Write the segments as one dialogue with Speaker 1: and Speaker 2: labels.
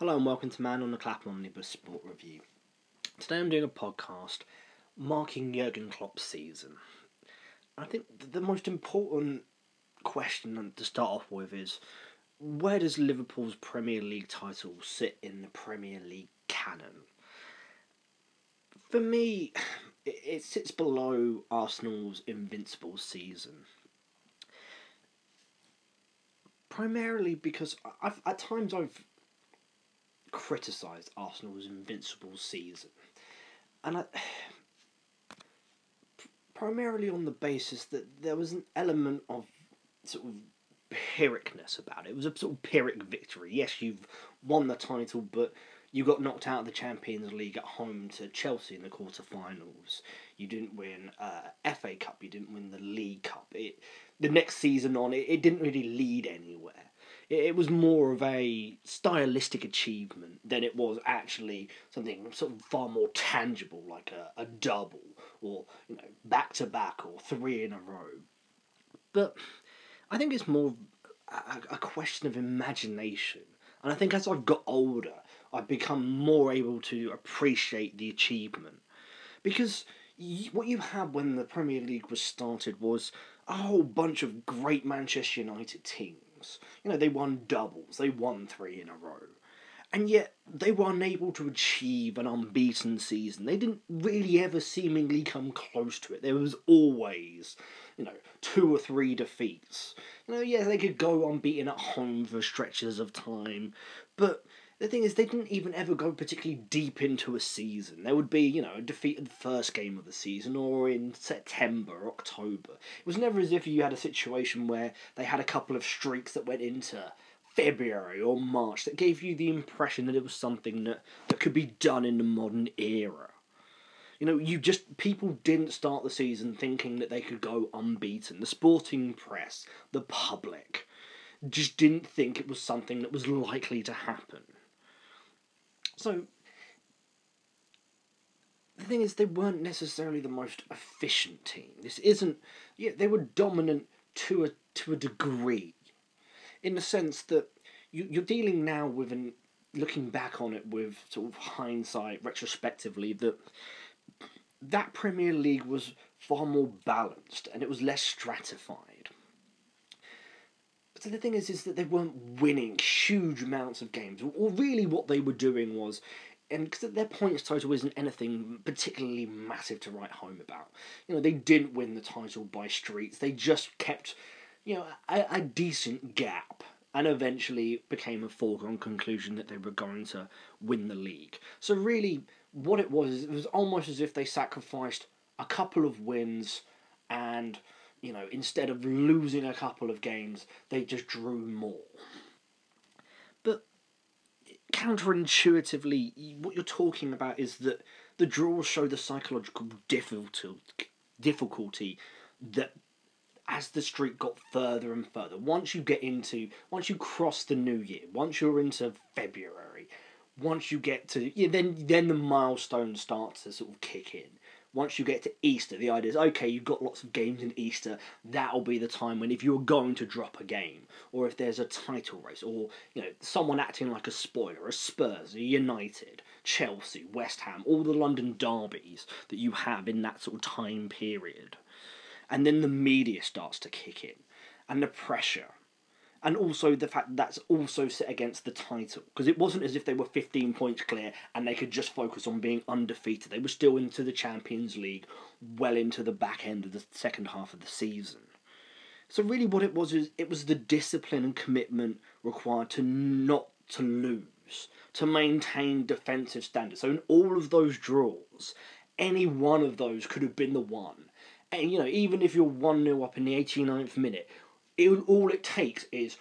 Speaker 1: Hello and welcome to Man on the Clapham Omnibus Sport Review. Today I'm doing a podcast marking Jurgen Klopp's season. I think the most important question to start off with is where does Liverpool's Premier League title sit in the Premier League canon? For me, it sits below Arsenal's invincible season. Primarily because I've, at times I've criticised Arsenal's invincible season, and I, primarily on the basis that there was an element of sort of pyrrhicness about it. It was a sort of pyrrhic victory. Yes, you've won the title, but you got knocked out of the Champions League at home to Chelsea in the quarterfinals. You didn't win uh, FA Cup. You didn't win the League Cup. It the next season on, it, it didn't really lead anywhere it, was more of a stylistic achievement than it was actually something sort of far more tangible, like a, a double or you know back to back or three in a row. But I think it's more a, a question of imagination, and I think as I've got older, I've become more able to appreciate the achievement. Because what you had when the Premier League was started was a whole bunch of great Manchester United teams you know, they won doubles, they won three in a row. And yet they were unable to achieve an unbeaten season. They didn't really ever seemingly come close to it. There was always, you know, two or three defeats. You know, yeah, they could go unbeaten at home for stretches of time, but the thing is, they didn't even ever go particularly deep into a season. There would be, you know, a defeat in the first game of the season or in September October. It was never as if you had a situation where they had a couple of streaks that went into February or March that gave you the impression that it was something that, that could be done in the modern era. You know, you just people didn't start the season thinking that they could go unbeaten. The sporting press, the public, just didn't think it was something that was likely to happen. So the thing is, they weren't necessarily the most efficient team. This isn't. Yeah, they were dominant to a to a degree, in the sense that you you're dealing now with an looking back on it with sort of hindsight, retrospectively, that that Premier League was far more balanced and it was less stratified. So the thing is, is that they weren't winning huge amounts of games. Or really, what they were doing was, and because their points total isn't anything particularly massive to write home about. You know, they didn't win the title by streets. They just kept, you know, a, a decent gap, and eventually became a foregone conclusion that they were going to win the league. So really, what it was, it was almost as if they sacrificed a couple of wins and you know, instead of losing a couple of games, they just drew more. But counterintuitively, what you're talking about is that the draws show the psychological difficulty that as the streak got further and further, once you get into, once you cross the new year, once you're into February, once you get to, yeah, then then the milestone starts to sort of kick in once you get to Easter, the idea is okay, you've got lots of games in Easter. That'll be the time when if you're going to drop a game, or if there's a title race, or you know someone acting like a spoiler, a Spurs, a United, Chelsea, West Ham, all the London derbies that you have in that sort of time period, and then the media starts to kick in, and the pressure and also the fact that's also set against the title because it wasn't as if they were 15 points clear and they could just focus on being undefeated. They were still into the Champions League, well into the back end of the second half of the season. So really, what it was is it was the discipline and commitment required to not to lose, to maintain defensive standards. So in all of those draws, any one of those could have been the one. And you know, even if you're one 0 up in the 89th minute, it, all it takes is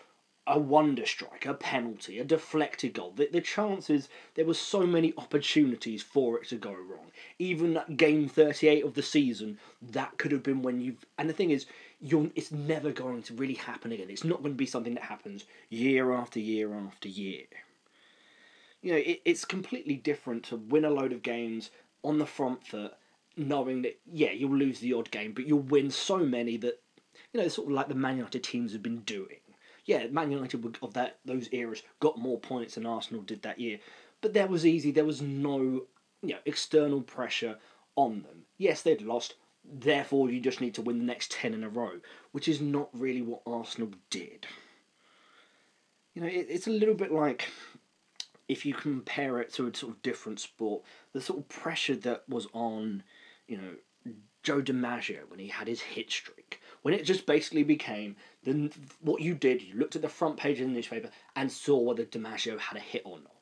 Speaker 1: a wonder strike, a penalty, a deflected goal. The, the chances, there were so many opportunities for it to go wrong. Even at game 38 of the season, that could have been when you've. And the thing is, you're, it's never going to really happen again. It's not going to be something that happens year after year after year. You know, it, it's completely different to win a load of games on the front foot, knowing that, yeah, you'll lose the odd game, but you'll win so many that you know, sort of like the Man United teams have been doing. Yeah, Man United of that those eras got more points than Arsenal did that year, but that was easy. There was no you know external pressure on them. Yes, they'd lost. Therefore, you just need to win the next ten in a row, which is not really what Arsenal did. You know, it, it's a little bit like if you compare it to a sort of different sport, the sort of pressure that was on, you know, Joe DiMaggio when he had his hit streak, when it just basically became the what you did, you looked at the front page of the newspaper and saw whether DiMaggio had a hit or not.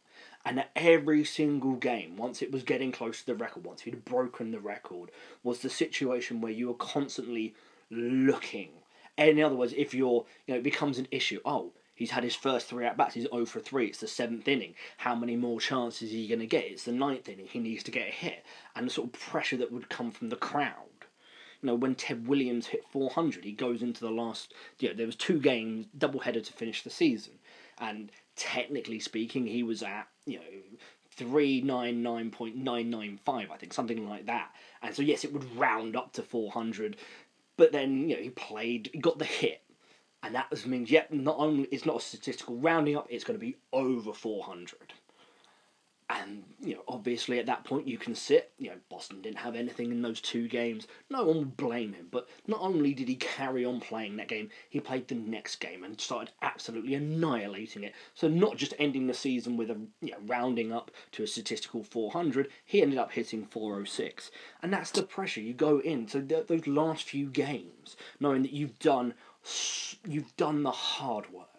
Speaker 1: And every single game, once it was getting close to the record, once he'd broken the record, was the situation where you were constantly looking. In other words, if you're, you know, it becomes an issue. Oh, He's had his first three at bats. He's 0 for 3. It's the seventh inning. How many more chances is he going to get? It's the ninth inning. He needs to get a hit. And the sort of pressure that would come from the crowd. You know, when Ted Williams hit 400, he goes into the last. You know, there was two games, double header to finish the season. And technically speaking, he was at, you know, 399.995, I think, something like that. And so, yes, it would round up to 400. But then, you know, he played, he got the hit and that means yep, not only it's not a statistical rounding up, it's going to be over four hundred. And you know, obviously at that point you can sit. You know, Boston didn't have anything in those two games. No one will blame him. But not only did he carry on playing that game, he played the next game and started absolutely annihilating it. So not just ending the season with a you know, rounding up to a statistical 400, he ended up hitting 406. And that's the pressure you go in. So th- those last few games, knowing that you've done you've done the hard work.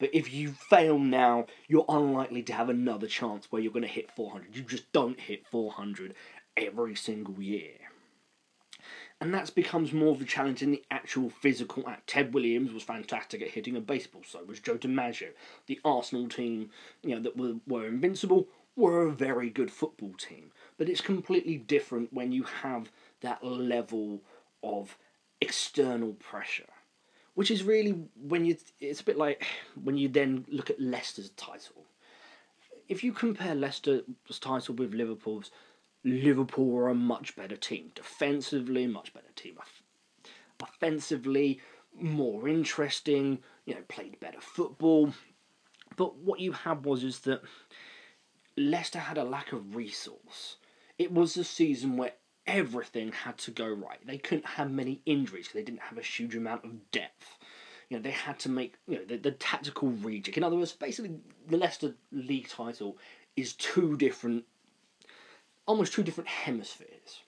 Speaker 1: But if you fail now, you're unlikely to have another chance where you're going to hit 400. You just don't hit 400 every single year. And that becomes more of a challenge in the actual physical act. Ted Williams was fantastic at hitting a baseball, so was Joe DiMaggio. The Arsenal team, you know, that were, were invincible, were a very good football team. But it's completely different when you have that level of external pressure which is really when you it's a bit like when you then look at Leicester's title. If you compare Leicester's title with Liverpool's, Liverpool were a much better team defensively, much better team offensively, more interesting. You know, played better football. But what you had was is that Leicester had a lack of resource. It was a season where everything had to go right. They couldn't have many injuries because they didn't have a huge amount of depth. You know, they had to make you know the, the tactical rejig. In other words, basically, the Leicester League title is two different, almost two different hemispheres.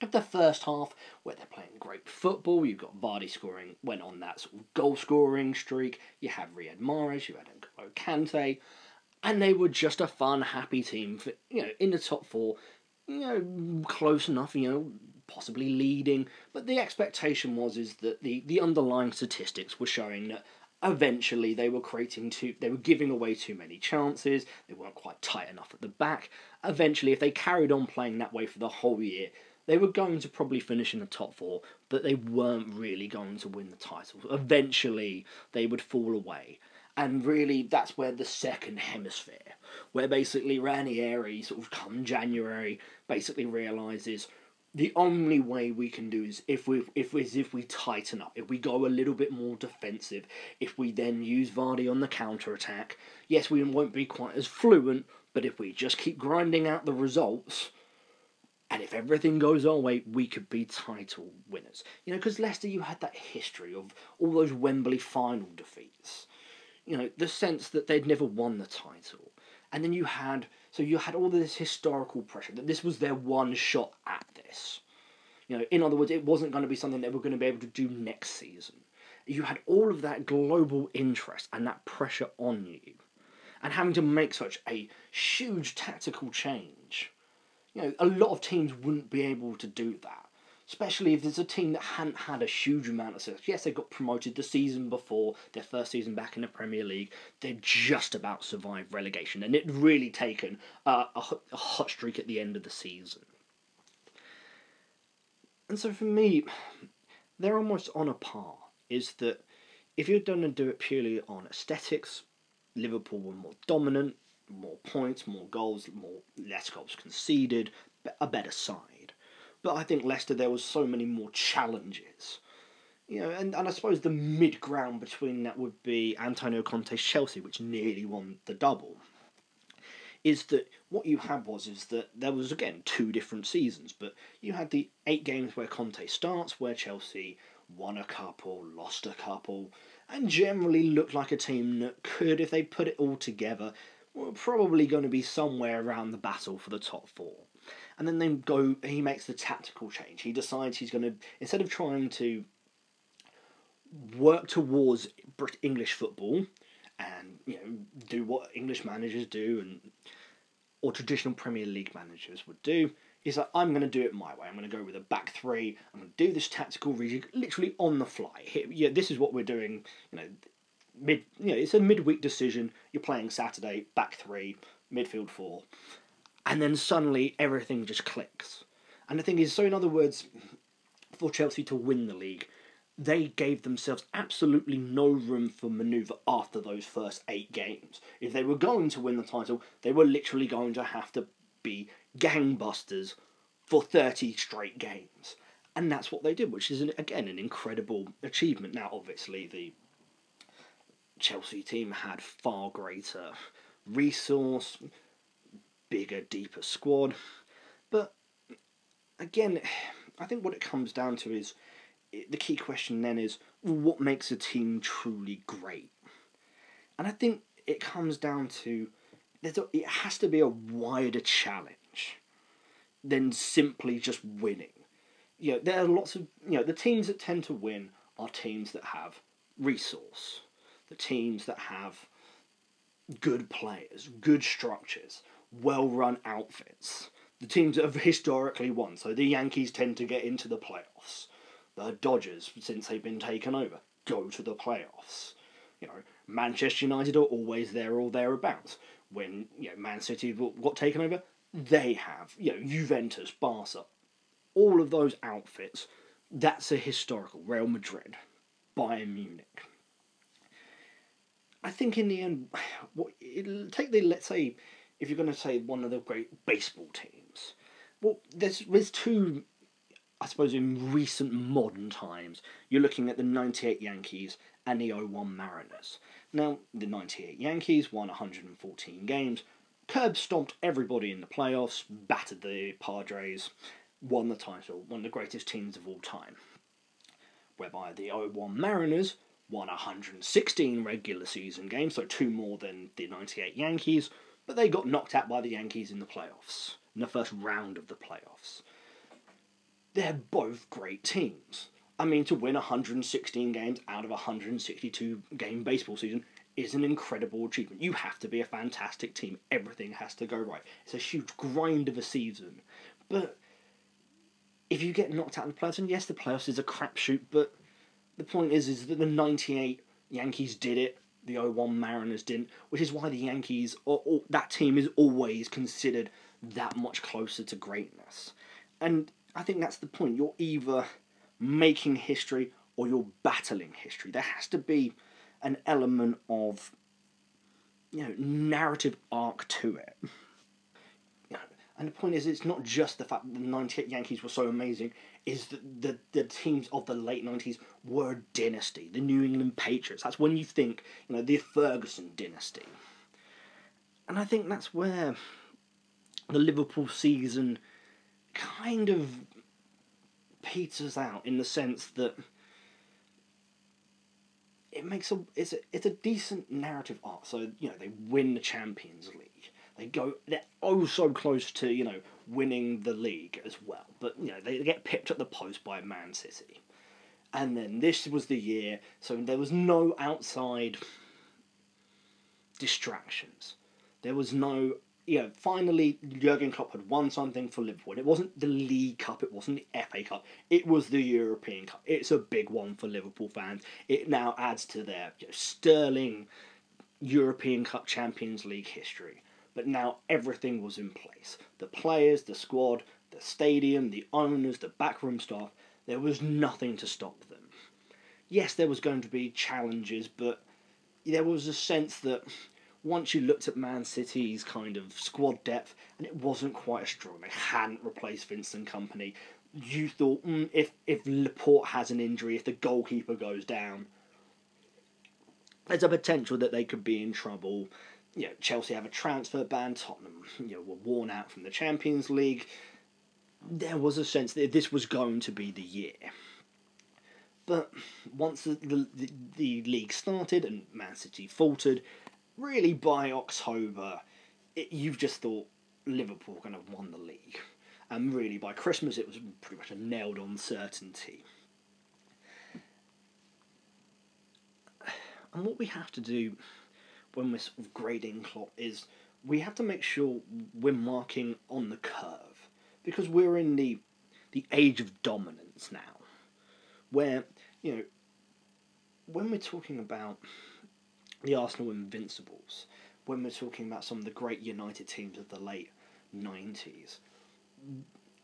Speaker 1: Of the first half, where they're playing great football, you've got Vardy scoring, went on that sort of goal scoring streak. You have Riyad Mahrez, you had N'Golo Kante, and they were just a fun, happy team for you know in the top four you know, close enough, you know, possibly leading. But the expectation was is that the, the underlying statistics were showing that eventually they were creating too they were giving away too many chances, they weren't quite tight enough at the back. Eventually if they carried on playing that way for the whole year, they were going to probably finish in the top four, but they weren't really going to win the title. Eventually they would fall away. And really that's where the second hemisphere where basically Ranieri, sort of come January, basically realizes the only way we can do is if we if is if we tighten up, if we go a little bit more defensive, if we then use Vardy on the counter attack. Yes, we won't be quite as fluent, but if we just keep grinding out the results, and if everything goes our way, we could be title winners. You know, because Leicester, you had that history of all those Wembley final defeats. You know, the sense that they'd never won the title and then you had so you had all this historical pressure that this was their one shot at this. You know, in other words, it wasn't going to be something they were going to be able to do next season. You had all of that global interest and that pressure on you, and having to make such a huge tactical change. You know, a lot of teams wouldn't be able to do that especially if there's a team that hadn't had a huge amount of success. Yes, they got promoted the season before, their first season back in the Premier League. They just about survived relegation, and it really taken uh, a, a hot streak at the end of the season. And so for me, they're almost on a par. Is that if you're going to do it purely on aesthetics, Liverpool were more dominant, more points, more goals, more less goals conceded, a better side. But I think Leicester, there was so many more challenges. You know, and, and I suppose the mid ground between that would be Antonio Conte's Chelsea, which nearly won the double. Is that what you had was is that there was again two different seasons, but you had the eight games where Conte starts, where Chelsea won a couple, lost a couple, and generally looked like a team that could, if they put it all together, were probably going to be somewhere around the battle for the top four. And then they go. He makes the tactical change. He decides he's going to instead of trying to work towards English football and you know do what English managers do and or traditional Premier League managers would do. Is like I'm going to do it my way. I'm going to go with a back three. I'm going to do this tactical rejig literally on the fly. Here, yeah, this is what we're doing. You know, mid. You know, it's a midweek decision. You're playing Saturday, back three, midfield four, and then suddenly everything just clicks. And the thing is, so in other words, for Chelsea to win the league, they gave themselves absolutely no room for manoeuvre after those first eight games. If they were going to win the title, they were literally going to have to be gangbusters for 30 straight games. And that's what they did, which is, an, again, an incredible achievement. Now, obviously, the Chelsea team had far greater resource, bigger, deeper squad. But again, I think what it comes down to is the key question then is what makes a team truly great? And I think it comes down to it has to be a wider challenge than simply just winning. You know, there are lots of you know the teams that tend to win are teams that have resource, the teams that have good players, good structures, well run outfits. The teams have historically won. So the Yankees tend to get into the playoffs the Dodgers, since they've been taken over, go to the playoffs. You know, Manchester United are always there or thereabouts. When you know Man City got taken over, they have. You know, Juventus, Barca, all of those outfits. That's a historical Real Madrid, Bayern Munich. I think in the end, what take the let's say if you're going to say one of the great baseball teams, well, there's there's two I suppose in recent modern times, you're looking at the 98 Yankees and the 01 Mariners. Now, the 98 Yankees won 114 games, curb stomped everybody in the playoffs, battered the Padres, won the title, one of the greatest teams of all time. Whereby the 01 Mariners won 116 regular season games, so two more than the 98 Yankees, but they got knocked out by the Yankees in the playoffs, in the first round of the playoffs they're both great teams. I mean, to win 116 games out of a 162 game baseball season is an incredible achievement. You have to be a fantastic team. Everything has to go right. It's a huge grind of a season. But if you get knocked out in the playoffs, and yes, the playoffs is a crapshoot, but the point is, is that the 98 Yankees did it, the 01 Mariners didn't, which is why the Yankees, or, or that team is always considered that much closer to greatness. And I think that's the point. You're either making history or you're battling history. There has to be an element of you know narrative arc to it. and the point is, it's not just the fact that the '98 Yankees were so amazing. Is that the the teams of the late '90s were a dynasty. The New England Patriots. That's when you think you know the Ferguson dynasty. And I think that's where the Liverpool season kind of peters out in the sense that it makes a it's a it's a decent narrative arc. So you know they win the Champions League. They go they're oh so close to you know winning the league as well. But you know they get pipped at the post by Man City. And then this was the year, so there was no outside distractions. There was no you know, finally Jurgen Klopp had won something for Liverpool. It wasn't the League Cup, it wasn't the FA Cup, it was the European Cup. It's a big one for Liverpool fans. It now adds to their you know, sterling European Cup Champions League history. But now everything was in place. The players, the squad, the stadium, the owners, the backroom staff, there was nothing to stop them. Yes, there was going to be challenges, but there was a sense that once you looked at Man City's kind of squad depth, and it wasn't quite as strong. They hadn't replaced Vincent Kompany. you thought mm, if if Laporte has an injury, if the goalkeeper goes down, there's a potential that they could be in trouble. You know, Chelsea have a transfer ban. Tottenham, you know, were worn out from the Champions League. There was a sense that this was going to be the year. But once the, the, the, league started and Man City faltered, really by October, it, you've just thought Liverpool going to won the league. And really by Christmas, it was pretty much a nailed on certainty. And what we have to do when we're sort of grading Klopp is we have to make sure we're marking on the curve because we're in the the age of dominance now, where you know when we're talking about the Arsenal Invincibles, when we're talking about some of the great United teams of the late nineties,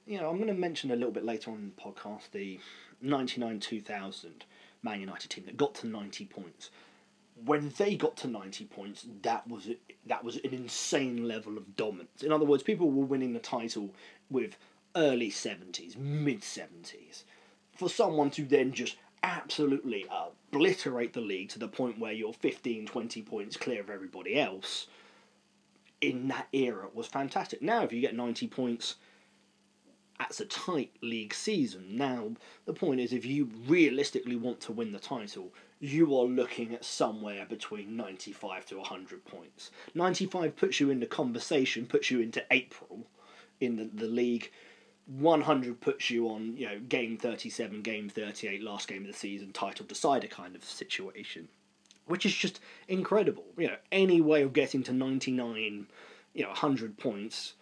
Speaker 1: you know I'm going to mention a little bit later on in the podcast the ninety nine two thousand Man United team that got to ninety points when they got to 90 points, that was that was an insane level of dominance. In other words, people were winning the title with early 70s, mid 70s. For someone to then just absolutely uh, obliterate the league to the point where you're 15, 20 points clear of everybody else in that era was fantastic. Now, if you get 90 points, that's a tight league season. Now, the point is, if you realistically want to win the title, you are looking at somewhere between 95 to 100 points. 95 puts you in the conversation, puts you into April in the, the league. 100 puts you on, you know, game 37, game 38, last game of the season, title decider kind of situation. Which is just incredible. You know, any way of getting to 99, you know, 100 points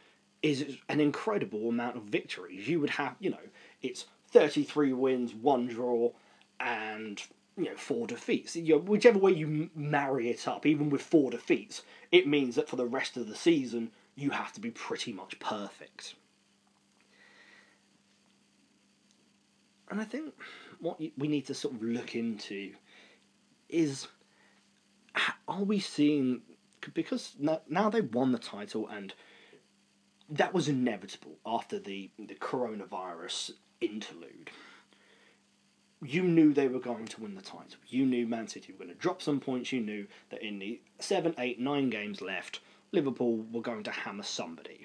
Speaker 1: is an incredible amount of victories. You would have, you know, it's 33 wins, one draw, and you know four defeats. You know, whichever way you marry it up, even with four defeats, it means that for the rest of the season you have to be pretty much perfect. And I think what we need to sort of look into is are we seeing because now they've won the title and that was inevitable after the the coronavirus interlude you knew they were going to win the title. You knew Man City were going to drop some points. You knew that in the seven, eight, nine games left, Liverpool were going to hammer somebody.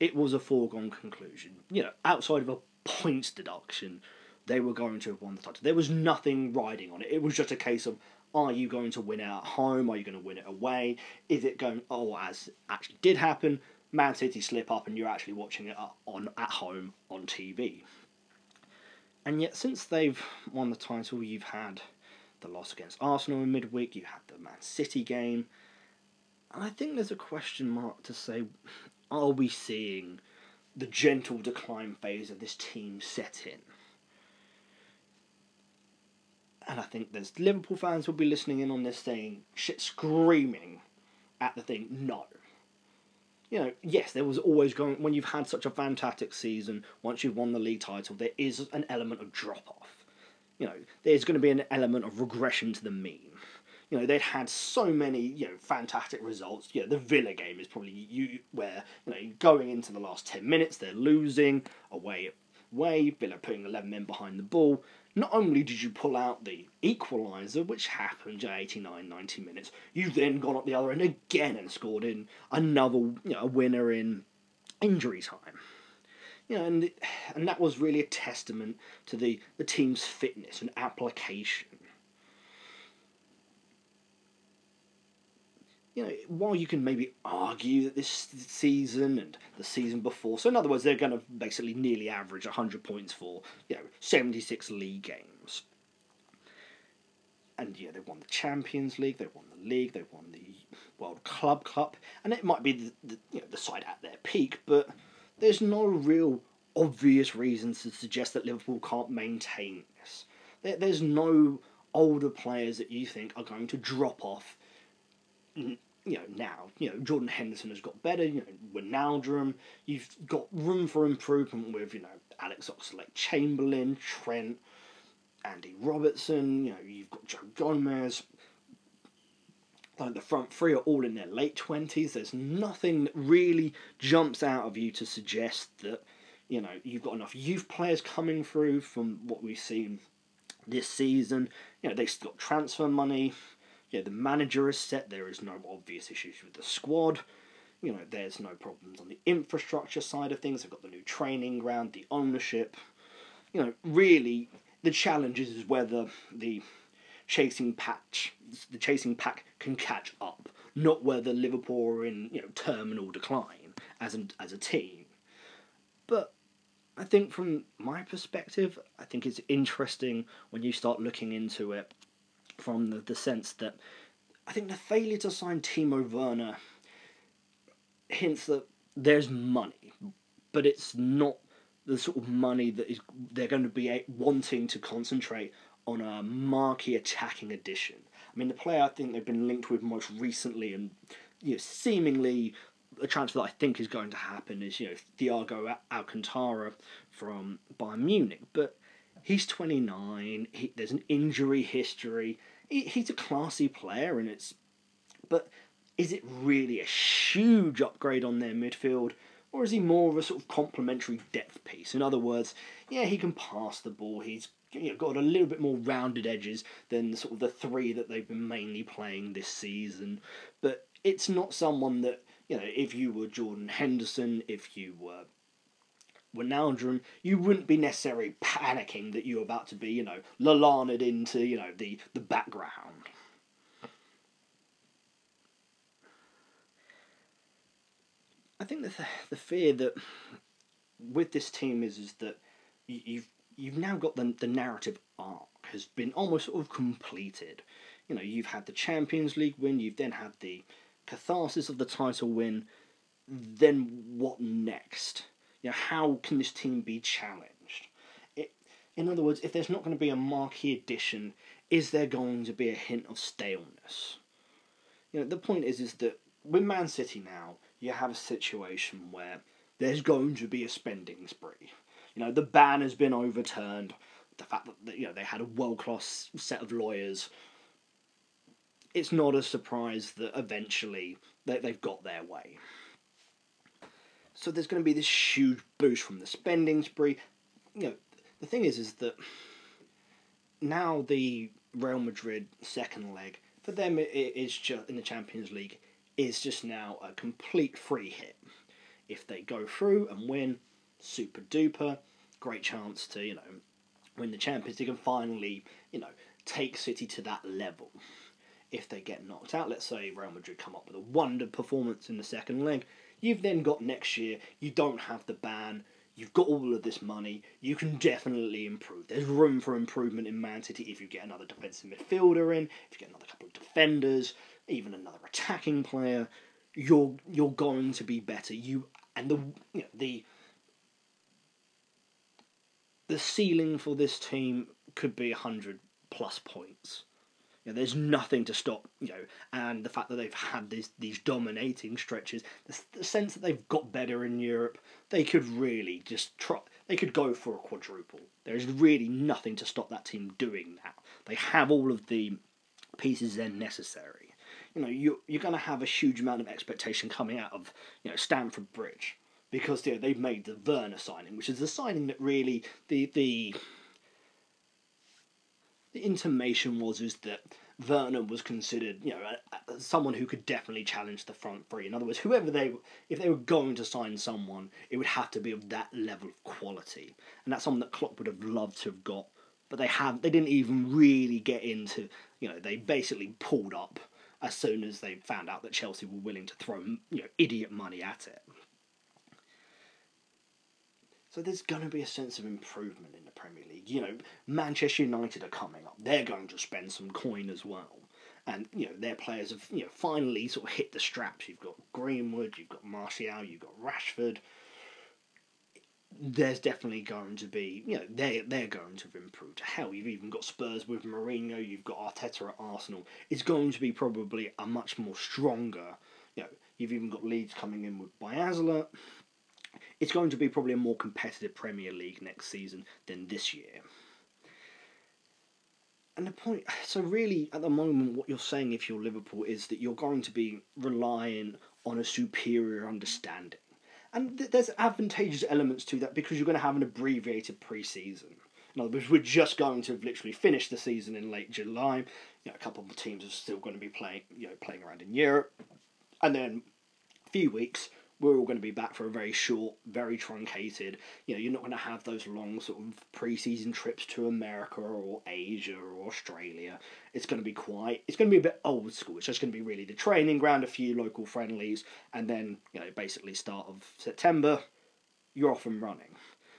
Speaker 1: It was a foregone conclusion. You know, outside of a points deduction, they were going to have won the title. There was nothing riding on it. It was just a case of are you going to win it at home? Are you going to win it away? Is it going? Oh, as actually did happen, Man City slip up and you're actually watching it uh, on at home on TV. And yet, since they've won the title, you've had the loss against Arsenal in midweek, you had the Man City game. And I think there's a question mark to say are we seeing the gentle decline phase of this team set in? And I think there's Liverpool fans will be listening in on this saying, shit, screaming at the thing, no you know, yes, there was always going when you've had such a fantastic season. Once you've won the league title, there is an element of drop off. You know, there's going to be an element of regression to the mean. You know, they'd had so many you know fantastic results. You know, the Villa game is probably you where you know going into the last ten minutes they're losing away way Villa putting eleven men behind the ball not only did you pull out the equaliser, which happened at 89, 90 minutes, you then got up the other end again and scored in another you know, winner in injury time. You know, and and that was really a testament to the, the team's fitness and application. You know, while you can maybe argue that this season and the season before, so in other words, they're going to basically nearly average 100 points for, you know, 76 league games. And, yeah, they've won the Champions League, they've won the league, they've won the World Club Cup, and it might be the, the, you know, the side at their peak, but there's no real obvious reasons to suggest that Liverpool can't maintain this. There, there's no older players that you think are going to drop off you know, now, you know, Jordan Henderson has got better, you know, Wijnaldum, you've got room for improvement with, you know, Alex Oxlade-Chamberlain, Trent, Andy Robertson, you know, you've got Joe Gomez. Like the front three are all in their late 20s. There's nothing that really jumps out of you to suggest that, You know, you've got enough youth players coming through from what we've seen this season. You know, they've got transfer money. Yeah, the manager is set. There is no obvious issues with the squad. You know, there's no problems on the infrastructure side of things. They've got the new training ground, the ownership. You know, really, the challenge is whether the chasing patch, the chasing pack can catch up, not whether Liverpool are in you know terminal decline as an, as a team. But I think from my perspective, I think it's interesting when you start looking into it from the, the sense that I think the failure to sign Timo Werner hints that there's money, but it's not the sort of money that is they're going to be wanting to concentrate on a marquee attacking addition. I mean, the player I think they've been linked with most recently and you know, seemingly a transfer that I think is going to happen is you know Thiago Alcantara from Bayern Munich, but he's 29. He, there's an injury history. He, he's a classy player, and it's but is it really a huge upgrade on their midfield? Or is he more of a sort of complementary depth piece? In other words, yeah, he can pass the ball. He's got a little bit more rounded edges than sort of the three that they've been mainly playing this season. But it's not someone that you know. If you were Jordan Henderson, if you were Wijnaldum, you wouldn't be necessarily panicking that you're about to be, you know, Lallana'd into, you know, the, the background. I think the the fear that with this team is is that you've you've now got the the narrative arc has been almost sort of completed. You know, you've had the Champions League win, you've then had the catharsis of the title win. Then what next? You know, how can this team be challenged? It, in other words, if there's not going to be a marquee addition, is there going to be a hint of staleness? You know, the point is is that with Man City now, you have a situation where there's going to be a spending spree. You know, the ban has been overturned. The fact that you know they had a world class set of lawyers. It's not a surprise that eventually they, they've got their way. So there's going to be this huge boost from the spending spree. You know, the thing is, is that now the Real Madrid second leg for them it is just in the Champions League is just now a complete free hit. If they go through and win, super duper, great chance to, you know, win the Champions League and finally, you know, take City to that level. If they get knocked out, let's say Real Madrid come up with a wonder performance in the second leg, you've then got next year, you don't have the ban, you've got all of this money, you can definitely improve. There's room for improvement in Man City if you get another defensive midfielder in, if you get another couple of defenders, even another attacking player, you're you're going to be better. You and the you know, the the ceiling for this team could be hundred plus points. Know, there's nothing to stop you know, and the fact that they've had these these dominating stretches, the, the sense that they've got better in Europe, they could really just try. They could go for a quadruple. There is really nothing to stop that team doing that. They have all of the pieces then necessary you know you you're going to have a huge amount of expectation coming out of you know Stamford Bridge because you know, they've made the Werner signing, which is the signing that really the the the intimation was is that Werner was considered, you know, someone who could definitely challenge the front three. In other words, whoever they, if they were going to sign someone, it would have to be of that level of quality, and that's something that Klopp would have loved to have got. But they have, they didn't even really get into, you know, they basically pulled up as soon as they found out that Chelsea were willing to throw you know idiot money at it. So there's going to be a sense of improvement in You know, Manchester United are coming up. They're going to spend some coin as well. And, you know, their players have, you know, finally sort of hit the straps. You've got Greenwood, you've got Martial, you've got Rashford, there's definitely going to be, you know, they they're going to have improved. Hell, you've even got Spurs with Mourinho, you've got Arteta at Arsenal. It's going to be probably a much more stronger, you know, you've even got Leeds coming in with Bielsa. It's going to be probably a more competitive Premier League next season than this year. And the point, so really, at the moment, what you're saying if you're Liverpool is that you're going to be relying on a superior understanding And th- there's advantageous elements to that because you're going to have an abbreviated pre-season. In other words, we're just going to have literally finish the season in late July. You know, a couple of teams are still going to be playing, you know, playing around in Europe, and then a few weeks we're all going to be back for a very short, very truncated. You know, you're not going to have those long sort of pre-season trips to America or Asia or Australia. It's going to be quite. It's going to be a bit old school. It's just going to be really the training ground, a few local friendlies, and then you know basically start of September, you're off and running.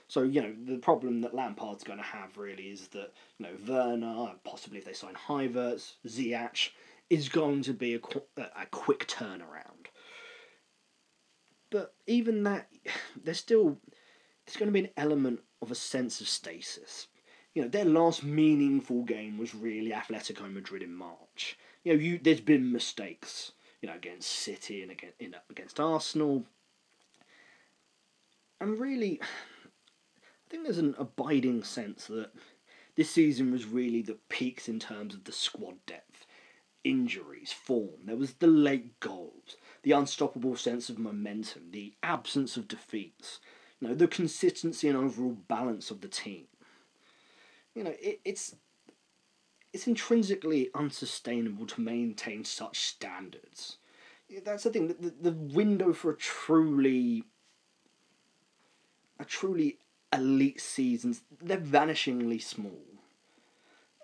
Speaker 1: So you know the problem that Lampard's going to have really is that you know Werner, possibly if they sign Havertz, Ziyech, is going to be a, a quick turnaround but even that, there's still there's going to be an element of a sense of stasis. You know, their last meaningful game was really Atletico Madrid in March. You know, you there's been mistakes. You know, against City and against in, against Arsenal. And really, I think there's an abiding sense that this season was really the peaks in terms of the squad depth, injuries, form. There was the late goals the unstoppable sense of momentum, the absence of defeats, you know, the consistency and overall balance of the team. You know, it, it's it's intrinsically unsustainable to maintain such standards. That's the thing. The, the window for a truly a truly elite seasons they're vanishingly small.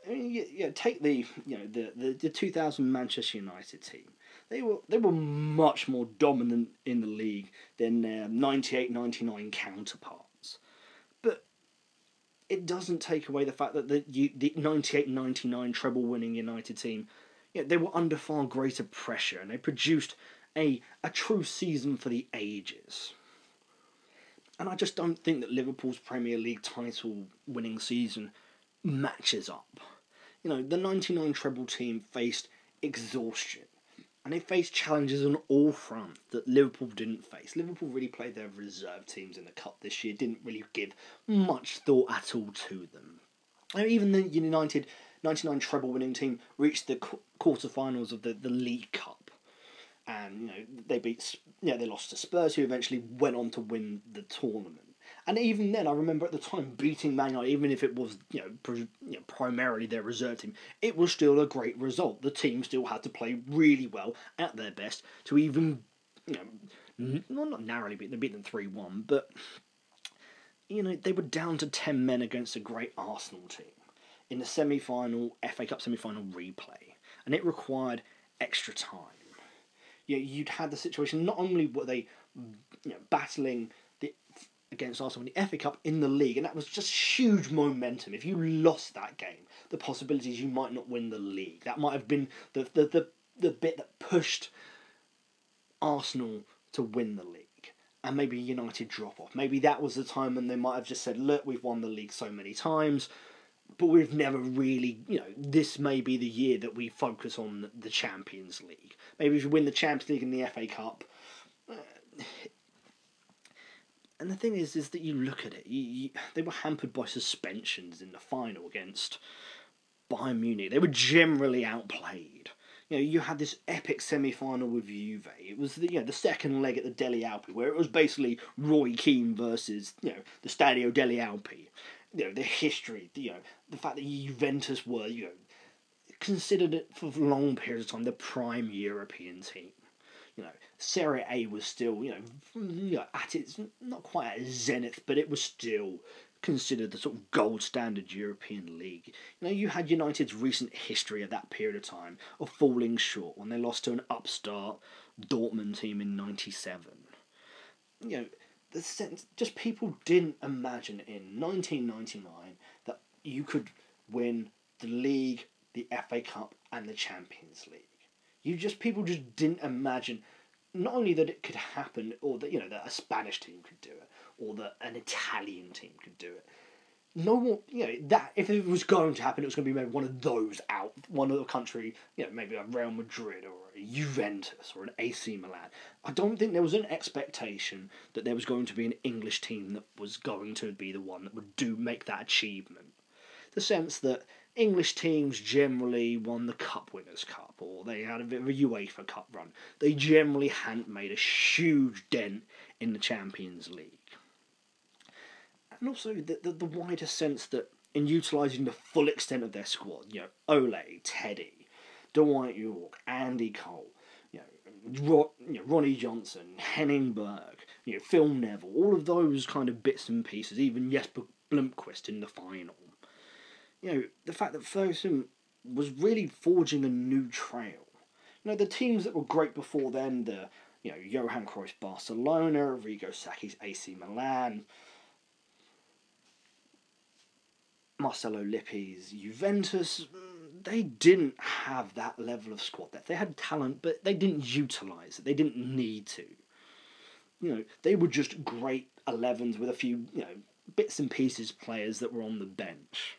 Speaker 1: I mean, you, you know, take the you know the, the, the two thousand Manchester United team they were they were much more dominant in the league than their 98-99 counterparts. But it doesn't take away the fact that the the 98-99 treble winning United team, you know, they were under far greater pressure and they produced a a true season for the ages. And I just don't think that Liverpool's Premier League title winning season matches up. You know, the 99 treble team faced exhaustion and they faced challenges on all fronts that Liverpool didn't face. Liverpool really played their reserve teams in the cup this year, didn't really give much thought at all to them. Even the United 99 treble winning team reached the quarterfinals of the, the League Cup. And you know they beat, yeah, they lost to Spurs, who eventually went on to win the tournament. And even then, I remember at the time beating Man United, even if it was you know, pr- you know, primarily their reserve team, it was still a great result. The team still had to play really well at their best to even you know, well, not narrowly beat them, beat them three one, but you know they were down to ten men against a great Arsenal team in the semi final FA Cup semi final replay, and it required extra time. You know, you'd had the situation. Not only were they you know, battling against Arsenal in the FA Cup in the league, and that was just huge momentum. If you lost that game, the possibilities you might not win the league. That might have been the the, the, the bit that pushed Arsenal to win the league. And maybe United drop off. Maybe that was the time when they might have just said, look, we've won the league so many times, but we've never really, you know, this may be the year that we focus on the Champions League. Maybe if you win the Champions League and the FA Cup, uh, and the thing is, is that you look at it, you, you, they were hampered by suspensions in the final against Bayern Munich. They were generally outplayed. You know, you had this epic semi-final with Juve. It was the you know the second leg at the Delle Alpi, where it was basically Roy Keane versus you know the Stadio Delle Alpi. You know the history, you know the fact that Juventus were you know considered it for long periods of time the prime European team you know, Serie A was still, you know, at its not quite at zenith, but it was still considered the sort of gold standard European league. You know, you had United's recent history of that period of time of falling short when they lost to an upstart Dortmund team in '97. You know, the sense just people didn't imagine in 1999 that you could win the league, the FA Cup, and the Champions League. You just people just didn't imagine not only that it could happen, or that you know that a Spanish team could do it, or that an Italian team could do it. No one, you know, that if it was going to happen, it was going to be maybe one of those out, one of the country, you know, maybe a Real Madrid or a Juventus or an AC Milan. I don't think there was an expectation that there was going to be an English team that was going to be the one that would do make that achievement. The sense that English teams generally won the Cup Winners' Cup, or they had a bit of a UEFA Cup run. They generally hadn't made a huge dent in the Champions League. And also the, the, the wider sense that in utilising the full extent of their squad, you know, Ole, Teddy, Dwight Yorke, Andy Cole, you know, you know, Ronny Johnsen, Henning Berg, you know, Phil Neville, all of those kind of bits and pieces, even Jesper Blomqvist in the final. You know, the fact that Ferguson was really forging a new trail. You know, the teams that were great before then, the you know, Johan Cruyff Barcelona, Arrigo Sacchi's AC Milan, Marcello Lippi's Juventus, mm, they didn't have that level of squad depth. They had talent, but they didn't utilise it. They didn't need to. You know, they were just great 11s with a few, you know, bits and pieces players that were on the bench.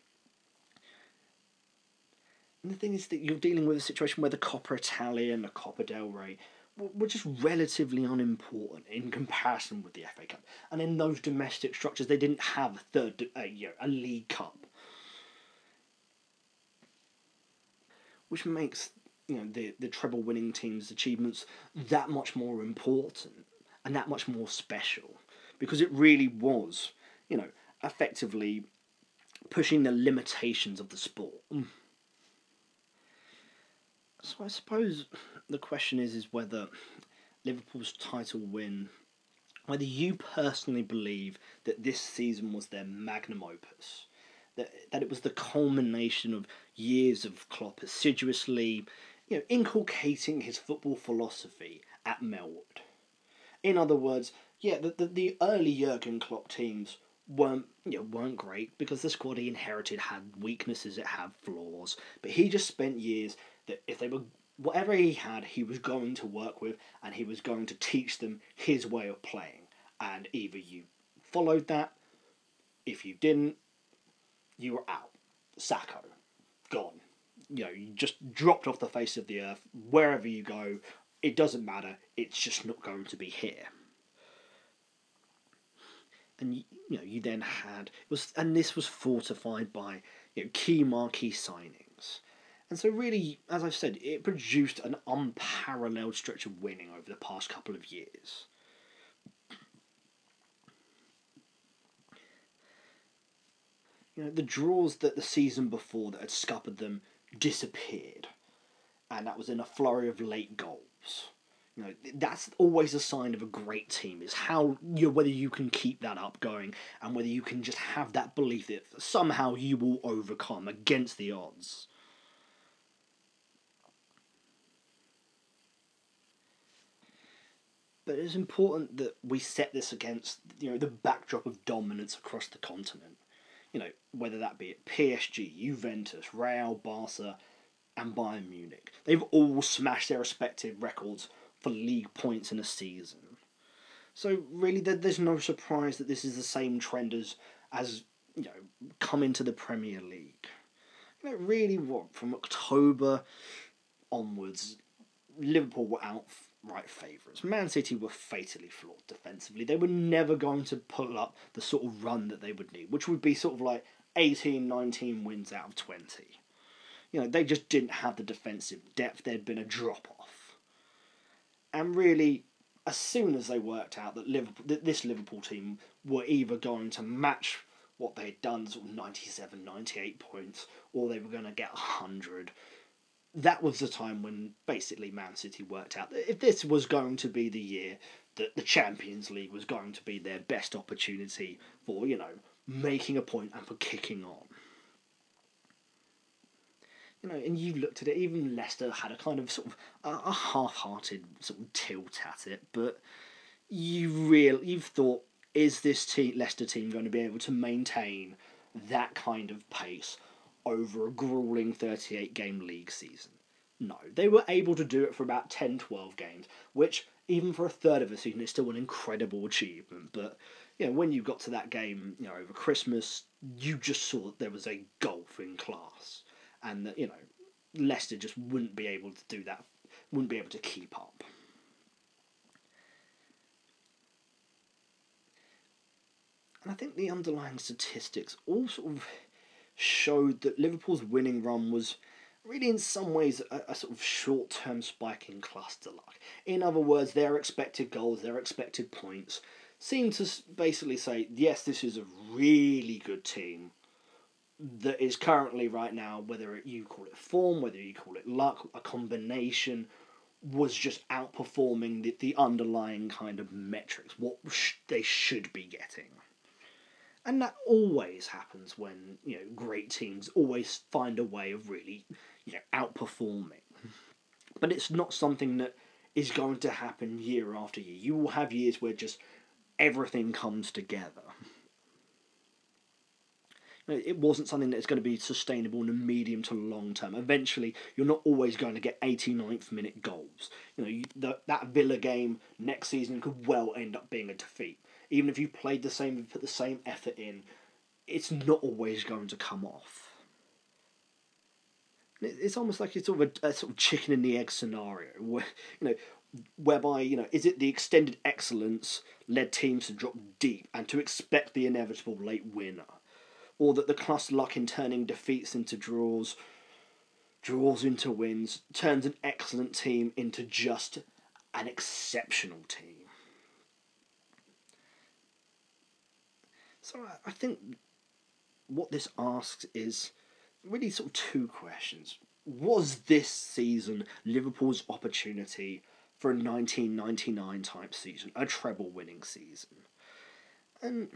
Speaker 1: And the thing is that you're dealing with a situation where the Coppa Italia and the Copa del Rey were just relatively unimportant in comparison with the FA Cup. And in those domestic structures, they didn't have a third, uh, you know, a League Cup. which makes you know the the treble winning team's achievements that much more important and that much more special because it really was you know effectively pushing the limitations of the sport. So I suppose the question is is whether Liverpool's title win whether you personally believe that this season was their magnum opus that that it was the culmination of years of Klopp assiduously, you know, inculcating his football philosophy at Melwood. In other words, yeah, the, the, the early Jurgen Klopp teams weren't you know, weren't great because the squad he inherited had weaknesses, it had flaws. But he just spent years that if they were whatever he had, he was going to work with and he was going to teach them his way of playing. And either you followed that, if you didn't, you were out. Sakho, gone. You know, you just dropped off the face of the earth. Wherever you go, it doesn't matter. It's just not going to be here. And you know, you then had it was, and this was fortified by you know, key marquee signings. And so, really, as I've said, it produced an unparalleled stretch of winning over the past couple of years. you know, the draws that the season before that had scuppered them disappeared. And that was in a flurry of late goals. You know, that's always a sign of a great team is how you know, whether you can keep that up going and whether you can just have that belief that somehow you will overcome against the odds. But it's important that we set this against you know the backdrop of dominance across the continent you know, whether that be at PSG, Juventus, Real, Barca, and Bayern Munich. They've all smashed their respective records for league points in a season. So really, there's no surprise that this is the same trend as as you know come into the Premier League. You know, really, what from October onwards, Liverpool were out right favourites. Man City were fatally flawed defensively. They were never going to pull up the sort of run that they would need, which would be sort of like 18, 19 wins out of 20. You know, they just didn't have the defensive depth. There'd been a drop off. And really, as soon as they worked out that Liverpool, that this Liverpool team were either going to match what they'd done, sort of 97, 98 points, or they were going to get 100, that was the time when basically Man City worked out that if this was going to be the year that the Champions League was going to be their best opportunity for, you know, making a point and for kicking on. You know, and you looked at it, even Leicester had a kind of sort of a, a half hearted sort of tilt at it, but you real you've thought, is this team, Leicester team going to be able to maintain that kind of pace over a grueling 38 game league season. No, they were able to do it for about 10 12 games, which, even for a third of a season, is still an incredible achievement. But, you know, when you got to that game, you know, over Christmas, you just saw that there was a gulf in class. And that, you know, Leicester just wouldn't be able to do that, wouldn't be able to keep up. And I think the underlying statistics all sort of showed that Liverpool's winning run was really in some ways a, a sort of short term spike in cluster luck. In other words, their expected goals, their expected points seem to basically say, yes, this is a really good team that is currently right now, whether you call it form, whether you call it luck, a combination, was just outperforming the, the underlying kind of metrics, what sh- they should be getting. And that always happens when, you know, great teams always find a way of really, you know, outperforming. But it's not something that is going to happen year after year. You will have years where just everything comes together. It wasn't something that's going to be sustainable in the medium to long term. Eventually, you're not always going to get 89th minute goals. You know, the, that Villa game next season could well end up being a defeat. Even if you played the same, put the same effort in, it's not always going to come off. It's almost like it's sort of a, a sort of chicken and the egg scenario where you know whereby you know is it the extended excellence led teams to drop deep and to expect the inevitable late winner or that the class luck in turning defeats into draws, draws into wins, turns an excellent team into just an exceptional team. So I think what this asks is really sort of two questions. Was this season Liverpool's opportunity for a 1999 type season, a treble winning season? And